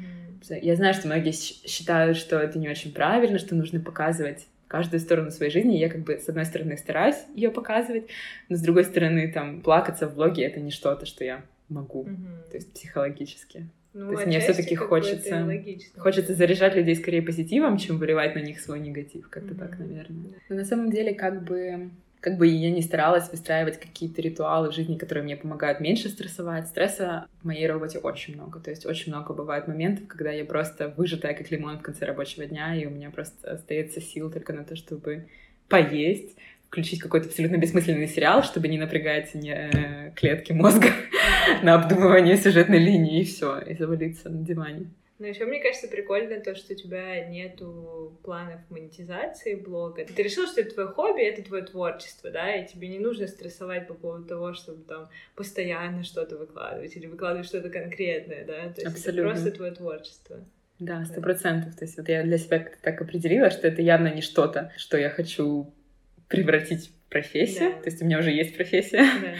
Mm-hmm. Я знаю, что многие считают, что это не очень правильно, что нужно показывать каждую сторону своей жизни. Я как бы, с одной стороны, стараюсь ее показывать, но с другой стороны, там, плакаться в блоге — это не что-то, что я могу. Mm-hmm. То есть психологически. Ну, То есть мне все-таки хочется, хочется заряжать людей скорее позитивом, чем выливать на них свой негатив. Как-то mm-hmm. так, наверное. Но на самом деле, как бы как бы я не старалась выстраивать какие-то ритуалы в жизни, которые мне помогают меньше стрессовать. Стресса в моей работе очень много. То есть очень много бывает моментов, когда я просто выжатая, как лимон в конце рабочего дня, и у меня просто остается сил только на то, чтобы поесть, включить какой-то абсолютно бессмысленный сериал, чтобы не напрягать не э, клетки мозга на обдумывание сюжетной линии, и все, и завалиться на диване. Но еще мне кажется прикольно то, что у тебя нету планов монетизации блога. Ты решил, что это твое хобби, это твое творчество, да, и тебе не нужно стрессовать по поводу того, чтобы там постоянно что-то выкладывать или выкладывать что-то конкретное, да. То есть Абсолютно. это просто твое творчество. Да, сто процентов. То есть вот я для себя так определила, что это явно не что-то, что я хочу превратить профессию, да. то есть у меня уже есть профессия, да.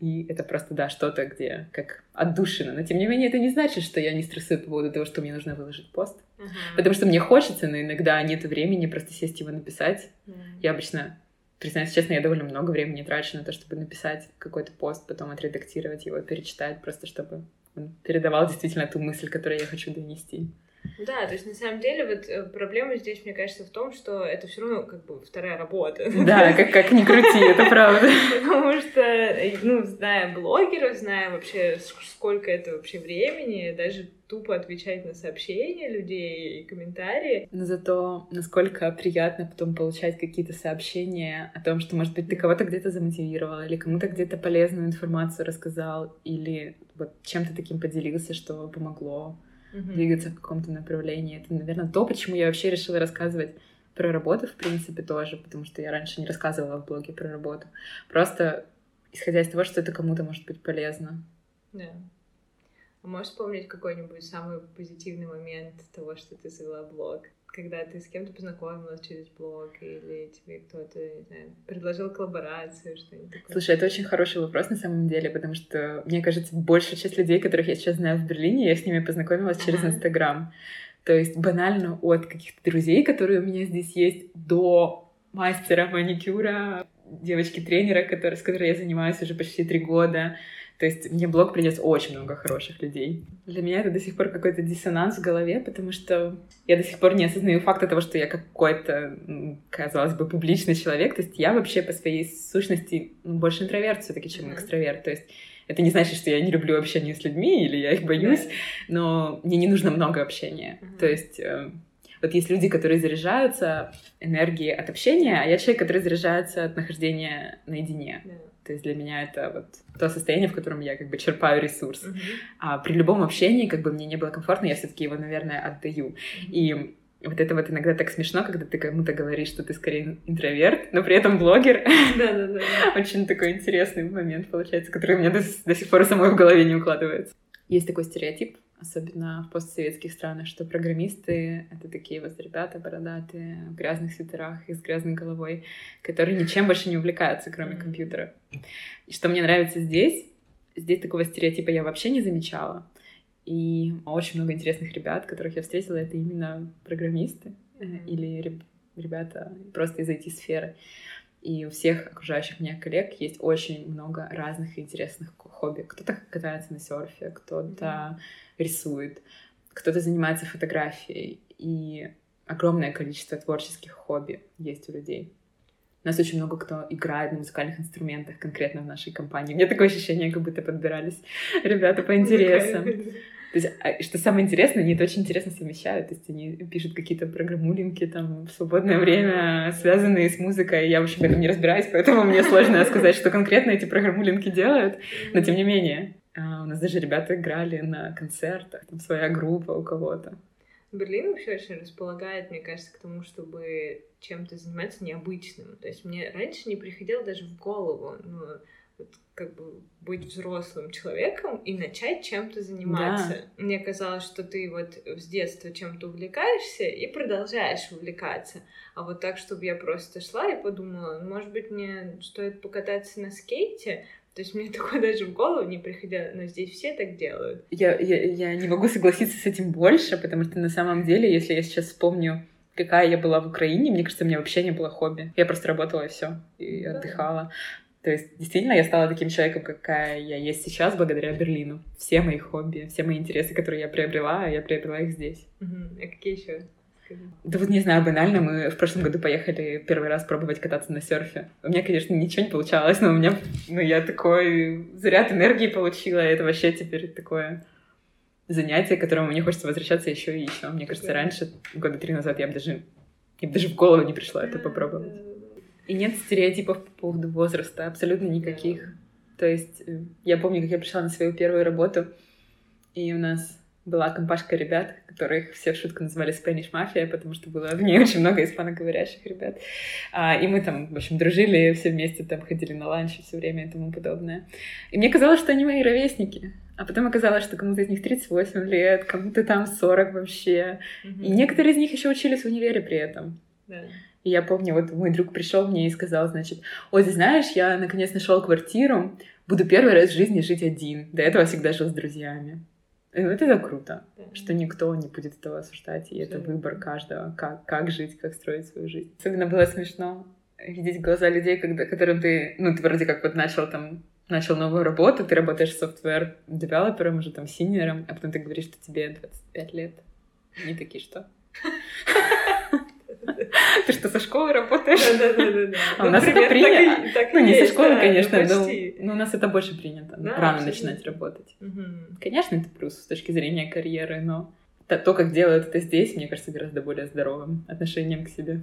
и это просто, да, что-то, где как отдушина. Но, тем не менее, это не значит, что я не стрессую по поводу того, что мне нужно выложить пост. Uh-huh. Потому что мне хочется, но иногда нет времени просто сесть его написать. Uh-huh. Я обычно, признаюсь честно, я довольно много времени трачу на то, чтобы написать какой-то пост, потом отредактировать его, перечитать, просто чтобы он передавал действительно ту мысль, которую я хочу донести. Да, то есть на самом деле вот э, проблема здесь, мне кажется, в том, что это все равно как бы вторая работа. Да, как, как ни крути, это правда. Потому что, э, ну, зная блогеров, зная вообще, сколько это вообще времени, даже тупо отвечать на сообщения людей и комментарии. Но зато насколько приятно потом получать какие-то сообщения о том, что, может быть, ты кого-то где-то замотивировал, или кому-то где-то полезную информацию рассказал, или вот чем-то таким поделился, что помогло mm-hmm. двигаться в каком-то направлении. Это, наверное, то, почему я вообще решила рассказывать про работу, в принципе, тоже, потому что я раньше не рассказывала в блоге про работу. Просто исходя из того, что это кому-то может быть полезно. Да. А можешь вспомнить какой-нибудь самый позитивный момент того, что ты завела блог? Когда ты с кем-то познакомилась через блог, или тебе кто-то, не знаю, предложил коллаборацию, что-нибудь такое? Слушай, это очень хороший вопрос на самом деле, потому что, мне кажется, большая часть людей, которых я сейчас знаю в Берлине, я с ними познакомилась через Инстаграм. То есть банально от каких-то друзей, которые у меня здесь есть, до мастера маникюра, девочки-тренера, который, с которой я занимаюсь уже почти три года, то есть мне блог принес очень много хороших людей. Для меня это до сих пор какой-то диссонанс в голове, потому что я до сих пор не осознаю факта того, что я какой-то, казалось бы, публичный человек. То есть я вообще по своей сущности ну, больше интроверт все таки чем mm-hmm. экстраверт. То есть это не значит, что я не люблю общение с людьми или я их боюсь, но мне не нужно много общения. Mm-hmm. То есть э, вот есть люди, которые заряжаются энергией от общения, а я человек, который заряжается от нахождения наедине. Yeah. То есть для меня это вот то состояние, в котором я как бы черпаю ресурс. Mm-hmm. А при любом общении, как бы мне не было комфортно, я все-таки его, наверное, отдаю. И вот это вот иногда так смешно, когда ты кому-то говоришь, что ты скорее интроверт, но при этом блогер. Да-да-да. Очень такой интересный момент получается, который у меня до, до сих пор самой в голове не укладывается. Есть такой стереотип, особенно в постсоветских странах, что программисты — это такие вот ребята бородатые, в грязных свитерах и с грязной головой, которые ничем больше не увлекаются, кроме компьютера. И что мне нравится здесь, здесь такого стереотипа я вообще не замечала. И очень много интересных ребят, которых я встретила, это именно программисты mm-hmm. или ребята просто из IT-сферы. И у всех окружающих меня коллег есть очень много разных интересных хобби. Кто-то катается на серфе, кто-то mm-hmm. Рисует, кто-то занимается фотографией. И огромное количество творческих хобби есть у людей. У нас очень много кто играет на музыкальных инструментах конкретно в нашей компании. У меня такое ощущение, как будто подбирались ребята по интересам. То есть, а, что самое интересное, они это очень интересно совмещают. То есть они пишут какие-то программулинки там в свободное время, связанные с музыкой. Я вообще в этом не разбираюсь, поэтому мне сложно сказать, что конкретно эти программулинки делают. Но тем не менее, а, у нас даже ребята играли на концертах, там своя группа у кого-то. Берлин вообще очень располагает, мне кажется, к тому, чтобы чем-то заниматься необычным. То есть мне раньше не приходило даже в голову, ну, вот, как бы быть взрослым человеком и начать чем-то заниматься. Да. Мне казалось, что ты вот с детства чем-то увлекаешься и продолжаешь увлекаться. А вот так, чтобы я просто шла и подумала, может быть, мне стоит покататься на скейте, То есть мне такое даже в голову не приходило, но здесь все так делают. Я, я, я не могу согласиться с этим больше, потому что на самом деле, если я сейчас вспомню, какая я была в Украине, мне кажется, у меня вообще не было хобби. Я просто работала и все, и да. отдыхала. То есть, действительно, я стала таким человеком, какая я есть сейчас, благодаря Берлину. Все мои хобби, все мои интересы, которые я приобрела, я приобрела их здесь. Угу. А какие еще? Да вот не знаю, банально, мы в прошлом году поехали первый раз пробовать кататься на серфе. У меня, конечно, ничего не получалось, но у меня, ну, я такой заряд энергии получила, это вообще теперь такое занятие, к которому мне хочется возвращаться еще и еще. Мне кажется, раньше, года три назад, я бы даже, я бы даже в голову не пришла это попробовать. И нет стереотипов по поводу возраста, абсолютно никаких. То есть э, я помню, как я пришла на свою первую работу, и у нас была компашка ребят, которых все в шутку называли Spanish Mafia, потому что было в ней очень много испаноговорящих ребят. А, и мы там, в общем, дружили все вместе, там ходили на ланч все время и тому подобное. И мне казалось, что они мои ровесники. А потом оказалось, что кому-то из них 38 лет, кому-то там 40 вообще. Mm-hmm. И некоторые из них еще учились в универе при этом. Yeah. И я помню, вот мой друг пришел мне и сказал, значит, ой, ты знаешь, я наконец нашел квартиру, буду первый раз в жизни жить один. До этого всегда жил с друзьями. Вот это круто, да. что никто не будет этого осуждать, и это выбор каждого, как, как жить, как строить свою жизнь. Особенно было смешно видеть глаза людей, когда, которым ты, ну, ты вроде как вот начал там начал новую работу, ты работаешь софтвер девелопером, уже там синьором, а потом ты говоришь, что тебе 25 лет. Они такие, что? Ты что, со школы работаешь? Да, да, да, да. А у нас это принято. Ну, не со школы, конечно, но у нас это больше принято. Рано начинать работать. Конечно, это плюс с точки зрения карьеры, но то, как делают это здесь, мне кажется, гораздо более здоровым отношением к себе.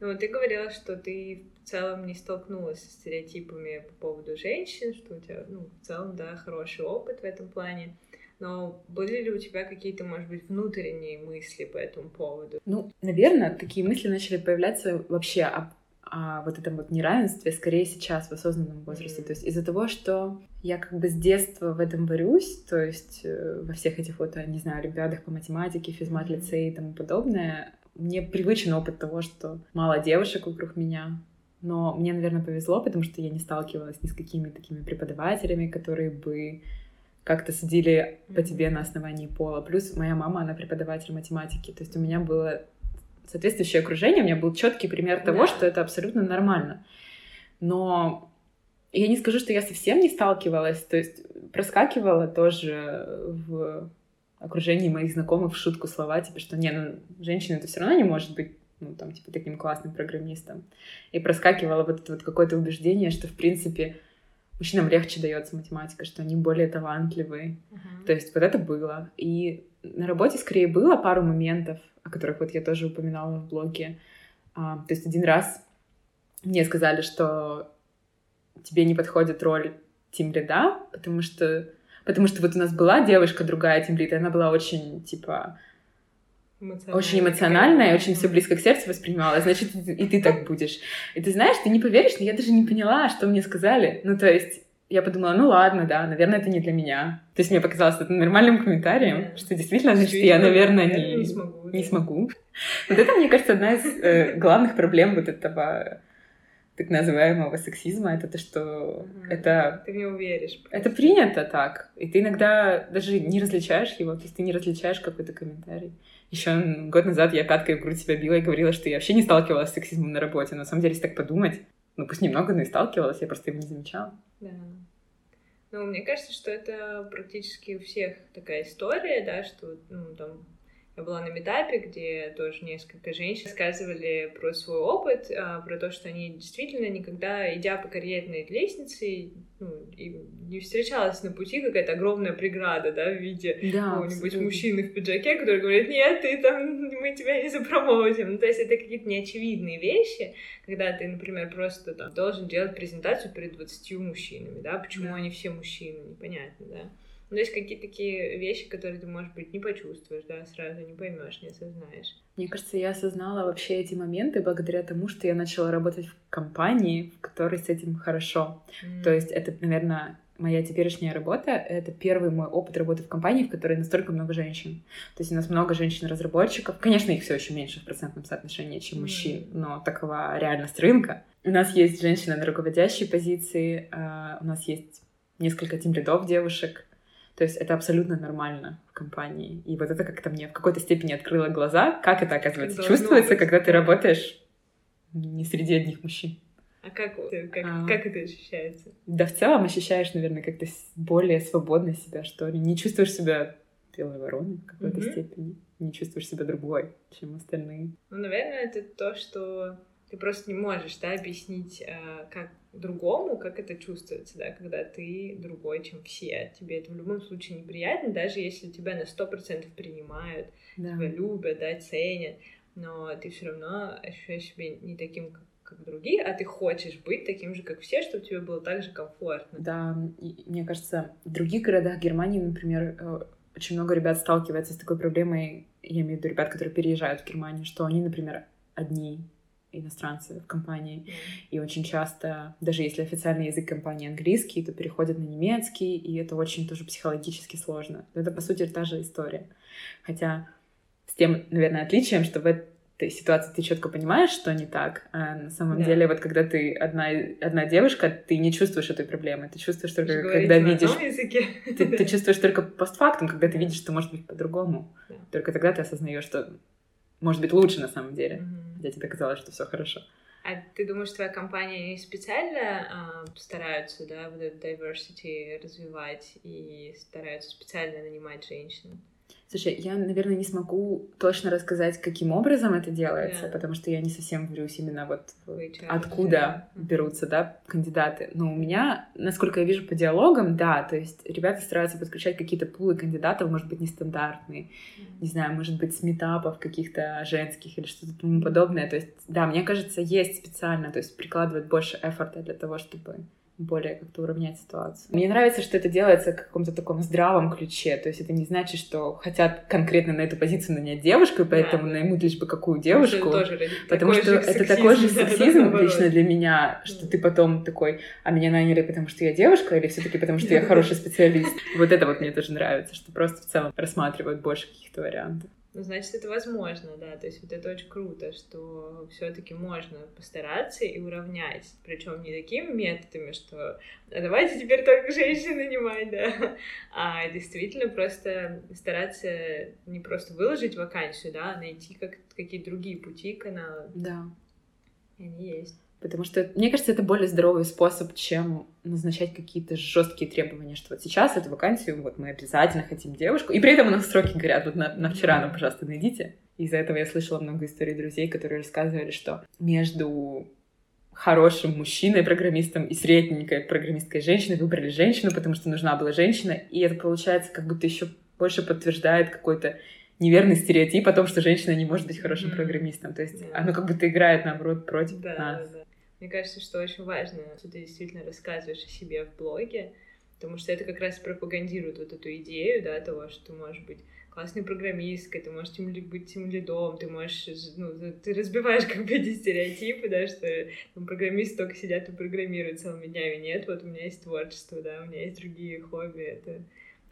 Ну, ты говорила, что ты в целом не столкнулась с стереотипами по поводу женщин, что у тебя, ну, в целом, да, хороший опыт в этом плане. Но были ли у тебя какие-то, может быть, внутренние мысли по этому поводу? Ну, наверное, такие мысли начали появляться вообще о, о вот этом вот неравенстве скорее сейчас, в осознанном возрасте. Mm. То есть из-за того, что я как бы с детства в этом борюсь, то есть э, во всех этих вот, не знаю, олимпиадах по математике, физмат-лицей и тому подобное, мне привычен опыт того, что мало девушек вокруг меня, но мне, наверное, повезло, потому что я не сталкивалась ни с какими такими преподавателями, которые бы как-то судили по тебе на основании пола. Плюс моя мама, она преподаватель математики. То есть у меня было соответствующее окружение, у меня был четкий пример того, да. что это абсолютно нормально. Но я не скажу, что я совсем не сталкивалась, то есть проскакивала тоже в окружении моих знакомых в шутку слова, типа, что не, ну, женщина это все равно не может быть ну, там, типа, таким классным программистом. И проскакивало вот это вот какое-то убеждение, что, в принципе, мужчинам легче дается математика, что они более талантливые. Uh-huh. То есть вот это было. И на работе скорее было пару моментов, о которых вот я тоже упоминала в блоге. А, то есть один раз мне сказали, что тебе не подходит роль тимлида, потому что потому что вот у нас была девушка другая тимлид, и она была очень типа очень эмоциональная, очень все близко к сердцу воспринимала, значит, и ты так будешь. И ты знаешь, ты не поверишь, но я даже не поняла, что мне сказали. Ну, то есть, я подумала, ну ладно, да, наверное, это не для меня. То есть мне показалось это нормальным комментарием, yeah. что действительно, значит, я, наверное, не, не смогу. Не смогу. Вот это, мне кажется, одна из э, главных проблем вот этого так называемого сексизма, это то, что mm-hmm. это... Ты не уверишь. Просто. Это принято так. И ты иногда даже не различаешь его, то есть ты не различаешь какой-то комментарий. Еще год назад я пяткой в грудь себя била и говорила, что я вообще не сталкивалась с сексизмом на работе. Но на самом деле, если так подумать, ну пусть немного, но и сталкивалась, я просто его не замечала. Да. Ну, мне кажется, что это практически у всех такая история, да, что, ну, там, я была на метапе, где тоже несколько женщин рассказывали про свой опыт, а, про то, что они действительно никогда, идя по карьерной лестнице, ну, и не встречалась на пути какая-то огромная преграда, да, в виде да, какого-нибудь мужчины в пиджаке, который говорит, нет, ты там, мы тебя не запромоутим. Ну, то есть это какие-то неочевидные вещи, когда ты, например, просто там должен делать презентацию перед 20 мужчинами, да, почему да. они все мужчины, непонятно, да. Ну, есть какие-то такие вещи, которые ты, может быть, не почувствуешь, да, сразу не поймешь, не осознаешь. Мне кажется, я осознала вообще эти моменты благодаря тому, что я начала работать в компании, в которой с этим хорошо. Mm. То есть это, наверное, моя теперешняя работа — это первый мой опыт работы в компании, в которой настолько много женщин. То есть у нас много женщин-разработчиков. Конечно, их все еще меньше в процентном соотношении, чем мужчин, но такова реальность рынка. У нас есть женщины на руководящей позиции, а, у нас есть несколько тим-лидов девушек. То есть это абсолютно нормально в компании. И вот это как-то мне в какой-то степени открыло глаза, как это, оказывается, чувствуется, когда ты работаешь не среди одних мужчин. А как, как, а, как это ощущается? Да, в целом ощущаешь, наверное, как-то более свободно себя, что ли. Не чувствуешь себя белой вороной в какой-то mm-hmm. степени. Не чувствуешь себя другой, чем остальные. Ну, наверное, это то, что ты просто не можешь, да, объяснить э, как другому, как это чувствуется, да, когда ты другой, чем все. Тебе это в любом случае неприятно, даже если тебя на сто процентов принимают, да. тебя любят, да, ценят, но ты все равно ощущаешь себя не таким, как как другие, а ты хочешь быть таким же, как все, чтобы тебе было так же комфортно. Да, и, мне кажется, в других городах Германии, например, э, очень много ребят сталкиваются с такой проблемой, я имею в виду ребят, которые переезжают в Германию, что они, например, одни иностранцы в компании. И очень часто, даже если официальный язык компании английский, то переходят на немецкий, и это очень тоже психологически сложно. Это, по сути, та же история. Хотя с тем, наверное, отличием, что в этой ситуации ты четко понимаешь, что не так. А на самом да. деле, вот когда ты одна, одна девушка, ты не чувствуешь этой проблемы. Ты чувствуешь только, Вы когда видишь... Ты, ты чувствуешь только постфактум, когда ты видишь, что может быть по-другому. Да. Только тогда ты осознаешь, что может быть лучше на самом деле. Mm-hmm. Хотя тебе казалось, что все хорошо. А ты думаешь, твоя компания специально э, стараются, да, вот это diversity развивать и стараются специально нанимать женщин? Слушай, я, наверное, не смогу точно рассказать, каким образом это делается, yeah. потому что я не совсем врюсь именно вот HR, откуда yeah. берутся, да, кандидаты. Но у меня, насколько я вижу по диалогам, да, то есть ребята стараются подключать какие-то пулы кандидатов, может быть, нестандартные, не знаю, может быть, с метапов каких-то женских или что-то тому подобное. То есть, да, мне кажется, есть специально, то есть прикладывают больше эфорта для того, чтобы более как-то уравнять ситуацию. Мне нравится, что это делается в каком-то таком здравом ключе. То есть это не значит, что хотят конкретно на эту позицию нанять девушку, и поэтому да. наймут лишь бы какую девушку. Тоже потому что это такой же сексизм да, лично для меня, что ты потом такой, а меня наняли, потому что я девушка, или все таки потому что я хороший специалист. Вот это вот мне тоже нравится, что просто в целом рассматривают больше каких-то вариантов. Ну, значит, это возможно, да. То есть вот это очень круто, что все-таки можно постараться и уравнять. Причем не такими методами, что а давайте теперь только женщин нанимать, да. А действительно просто стараться не просто выложить вакансию, да, а найти как какие-то другие пути, каналы. Да. Они есть. Потому что, мне кажется, это более здоровый способ, чем назначать какие-то жесткие требования, что вот сейчас эту вакансию, вот мы обязательно хотим девушку, и при этом у нас сроки говорят, вот на, на вчера нам, пожалуйста, найдите. Из-за этого я слышала много историй друзей, которые рассказывали, что между хорошим мужчиной, программистом и средненькой программисткой женщиной выбрали женщину, потому что нужна была женщина, и это получается как будто еще больше подтверждает какой-то неверный стереотип о том, что женщина не может быть хорошим mm-hmm. программистом. То есть оно как будто играет, наоборот, против да, нас. Да, да. Мне кажется, что очень важно, что ты действительно рассказываешь о себе в блоге, потому что это как раз пропагандирует вот эту идею, да, того, что ты можешь быть классной программисткой, ты можешь тем, быть тем лидом, ты можешь, ну, ты разбиваешь как бы эти стереотипы, да, что там, программисты только сидят и программируют целыми днями. Нет, вот у меня есть творчество, да, у меня есть другие хобби, это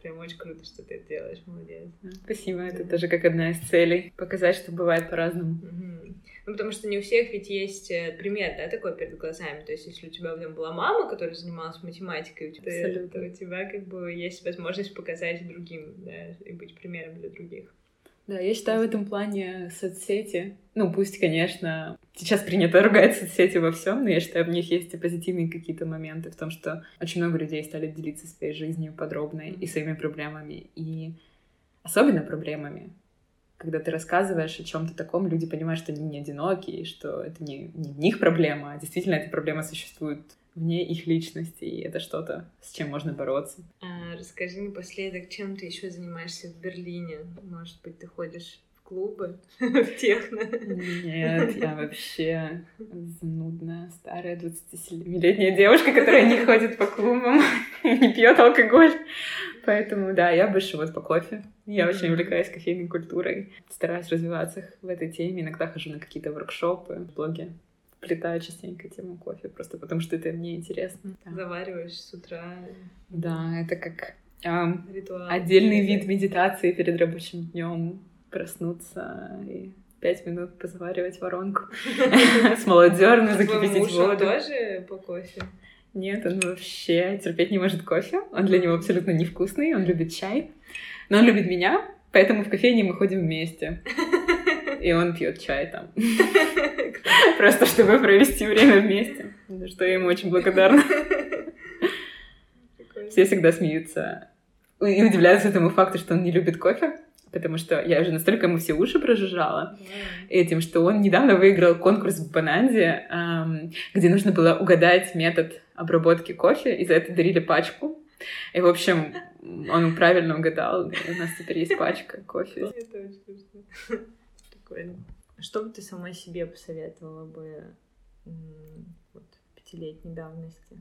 прям очень круто, что ты это делаешь, молодец. Спасибо, это тоже как одна из целей, показать, что бывает по-разному. Угу. Ну, потому что не у всех ведь есть э, пример, да, такой перед глазами. То есть, если у тебя там была мама, которая занималась математикой, у тебя, то у тебя как бы есть возможность показать другим, да, и быть примером для других. Да, я считаю в этом плане соцсети, ну пусть, конечно, сейчас принято ругать соцсети во всем, но я считаю, в них есть и позитивные какие-то моменты в том, что очень много людей стали делиться своей жизнью подробно и своими проблемами, и особенно проблемами. Когда ты рассказываешь о чем-то таком, люди понимают, что они не одиноки, и что это не, не в них проблема, а действительно эта проблема существует вне их личности, и это что-то, с чем можно бороться. А, расскажи напоследок, чем ты еще занимаешься в Берлине? Может быть, ты ходишь клубы, в техно? Нет, я вообще занудная, старая 27-летняя девушка, которая не ходит по клубам, не пьет алкоголь. Поэтому, да, я больше вот по кофе. Я очень увлекаюсь кофейной культурой, стараюсь развиваться в этой теме. Иногда хожу на какие-то воркшопы, блоги вплетаю частенько тему кофе, просто потому что это мне интересно. Да. Завариваешь с утра. Да, это как эм, отдельный вид медитации перед рабочим днем проснуться и пять минут позаваривать воронку с молодерной, закипятить воду. тоже по кофе? Нет, он вообще терпеть не может кофе. Он для него абсолютно невкусный, он любит чай. Но он любит меня, поэтому в кофейне мы ходим вместе. И он пьет чай там. Просто чтобы провести время вместе. За что я ему очень благодарна. Все всегда смеются и удивляются этому факту, что он не любит кофе потому что я уже настолько ему все уши прожужжала этим, что он недавно выиграл конкурс в Бананде, где нужно было угадать метод обработки кофе, и за это дарили пачку. И, в общем, он правильно угадал, у нас теперь есть пачка кофе. Это очень смешно. Прикольно. Что бы ты самой себе посоветовала бы вот, пятилетней давности?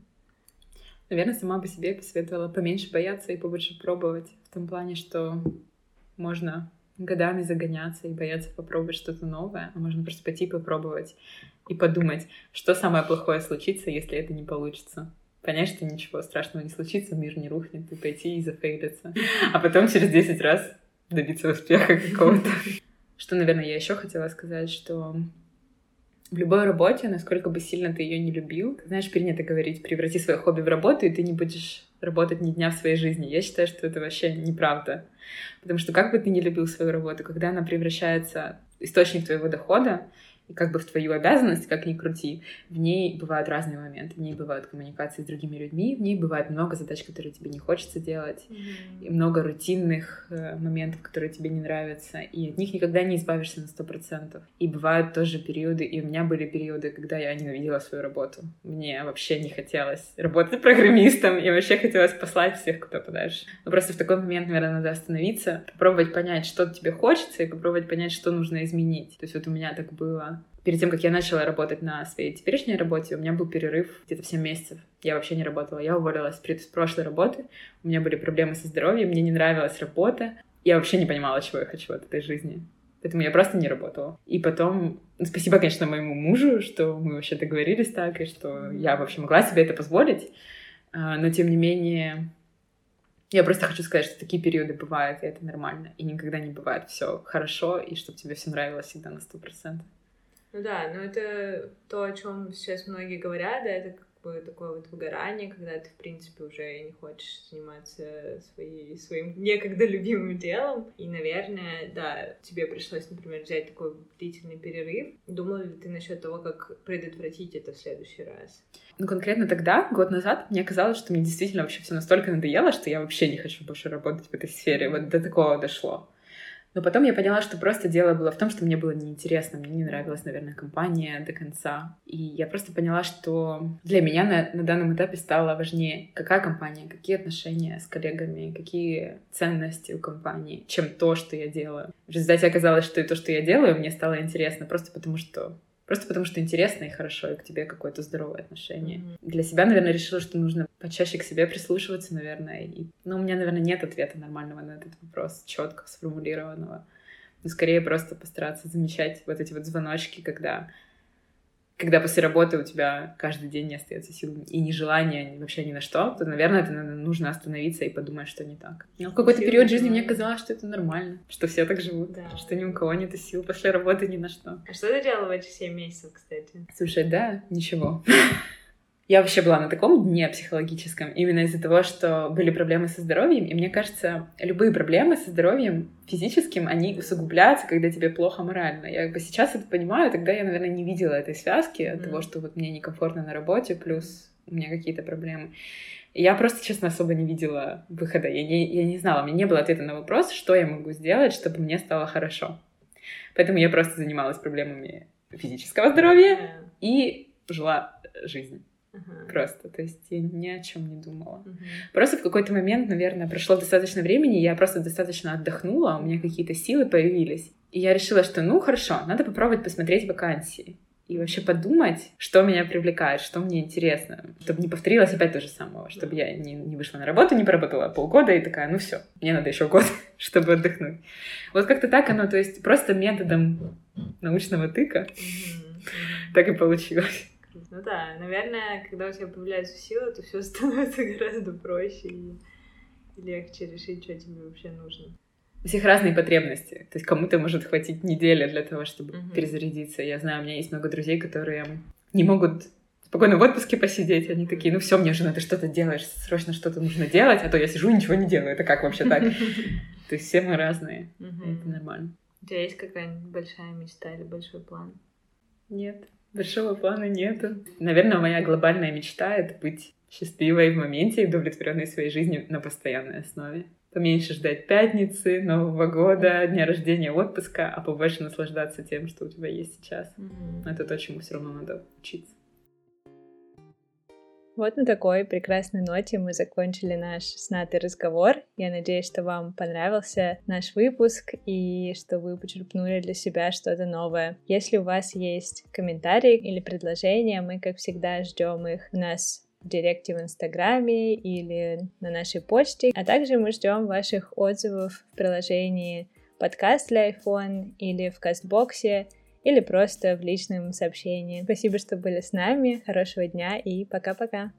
Наверное, сама по себе посоветовала поменьше бояться и побольше пробовать. В том плане, что можно годами загоняться и бояться попробовать что-то новое, а можно просто пойти попробовать и подумать, что самое плохое случится, если это не получится. Понять, что ничего страшного не случится, мир не рухнет, и пойти и зафейлиться. А потом через 10 раз добиться успеха какого-то. Что, наверное, я еще хотела сказать, что в любой работе, насколько бы сильно ты ее не любил, знаешь, принято говорить, преврати свое хобби в работу, и ты не будешь работать ни дня в своей жизни. Я считаю, что это вообще неправда. Потому что как бы ты ни любил свою работу, когда она превращается в источник твоего дохода, и как бы в твою обязанность, как ни крути, в ней бывают разные моменты. В ней бывают коммуникации с другими людьми, в ней бывает много задач, которые тебе не хочется делать, mm-hmm. и много рутинных э, моментов, которые тебе не нравятся, и от них никогда не избавишься на сто процентов. И бывают тоже периоды, и у меня были периоды, когда я ненавидела свою работу. Мне вообще не хотелось работать программистом, и вообще хотелось послать всех куда подальше. Но просто в такой момент, наверное, надо остановиться, попробовать понять, что тебе хочется, и попробовать понять, что нужно изменить. То есть вот у меня так было перед тем, как я начала работать на своей теперешней работе, у меня был перерыв где-то в 7 месяцев. Я вообще не работала. Я уволилась с прошлой работы. У меня были проблемы со здоровьем, мне не нравилась работа. Я вообще не понимала, чего я хочу от этой жизни. Поэтому я просто не работала. И потом, ну, спасибо, конечно, моему мужу, что мы вообще договорились так, и что я вообще могла себе это позволить. А, но, тем не менее, я просто хочу сказать, что такие периоды бывают, и это нормально. И никогда не бывает все хорошо, и чтобы тебе все нравилось всегда на сто процентов. Ну да, но это то, о чем сейчас многие говорят, да, это как бы такое вот выгорание, когда ты, в принципе, уже не хочешь заниматься своей, своим некогда любимым делом. И, наверное, да, тебе пришлось, например, взять такой длительный перерыв. Думала ли ты насчет того, как предотвратить это в следующий раз? Ну, конкретно тогда, год назад, мне казалось, что мне действительно вообще все настолько надоело, что я вообще не хочу больше работать в этой сфере. Вот до такого дошло. Но потом я поняла, что просто дело было в том, что мне было неинтересно, мне не нравилась, наверное, компания до конца. И я просто поняла, что для меня на, на данном этапе стало важнее, какая компания, какие отношения с коллегами, какие ценности у компании, чем то, что я делаю. В результате оказалось, что и то, что я делаю, мне стало интересно просто потому, что Просто потому что интересно и хорошо, и к тебе какое-то здоровое отношение. Mm-hmm. Для себя, наверное, решила, что нужно почаще к себе прислушиваться, наверное. И, ну, у меня, наверное, нет ответа нормального на этот вопрос, четко сформулированного. Но скорее просто постараться замечать вот эти вот звоночки, когда когда после работы у тебя каждый день не остается сил и ни желания вообще ни на что, то, наверное, это нужно остановиться и подумать, что не так. Но в какой-то период жизни мне казалось, что это нормально, что все так живут, да. что ни у кого нет сил после работы ни на что. А что ты делала в эти 7 месяцев, кстати? Слушай, да, ничего. Я вообще была на таком дне психологическом именно из-за того, что были проблемы со здоровьем. И мне кажется, любые проблемы со здоровьем физическим, они усугубляются, когда тебе плохо морально. Я как бы сейчас это понимаю, тогда я, наверное, не видела этой связки от mm. того, что вот мне некомфортно на работе, плюс у меня какие-то проблемы. Я просто, честно, особо не видела выхода. Я не, я не знала, у меня не было ответа на вопрос, что я могу сделать, чтобы мне стало хорошо. Поэтому я просто занималась проблемами физического здоровья и жила жизнь. Uh-huh. Просто, то есть я ни о чем не думала. Uh-huh. Просто в какой-то момент, наверное, прошло достаточно времени, я просто достаточно отдохнула, у меня какие-то силы появились. И я решила, что ну хорошо, надо попробовать посмотреть вакансии. И вообще подумать, что меня привлекает, что мне интересно. Чтобы не повторилось опять то же самое, чтобы я не, не вышла на работу, не поработала полгода и такая, ну все, мне надо еще год, чтобы отдохнуть. Вот как-то так оно, то есть просто методом научного тыка. так и получилось. Ну да, наверное, когда у тебя появляется сила, то все становится гораздо проще и легче решить, что тебе вообще нужно. У всех разные потребности. То есть кому-то может хватить недели для того, чтобы uh-huh. перезарядиться. Я знаю, у меня есть много друзей, которые не могут спокойно в отпуске посидеть. Они такие, ну все, мне же надо что-то делать, срочно что-то нужно делать, а то я сижу и ничего не делаю. Это как вообще так? То есть все мы разные. Это нормально. У тебя есть какая-нибудь большая мечта или большой план? Нет, большого плана нету. Наверное, моя глобальная мечта — это быть счастливой в моменте и удовлетворенной своей жизнью на постоянной основе. Поменьше ждать пятницы, Нового года, дня рождения, отпуска, а побольше наслаждаться тем, что у тебя есть сейчас. Mm-hmm. Это то, чему все равно надо учиться. Вот на такой прекрасной ноте мы закончили наш снатый разговор. Я надеюсь, что вам понравился наш выпуск и что вы почерпнули для себя что-то новое. Если у вас есть комментарии или предложения, мы, как всегда, ждем их у нас в директе в Инстаграме или на нашей почте. А также мы ждем ваших отзывов в приложении подкаст для iPhone или в Кастбоксе или просто в личном сообщении. Спасибо, что были с нами. Хорошего дня и пока-пока.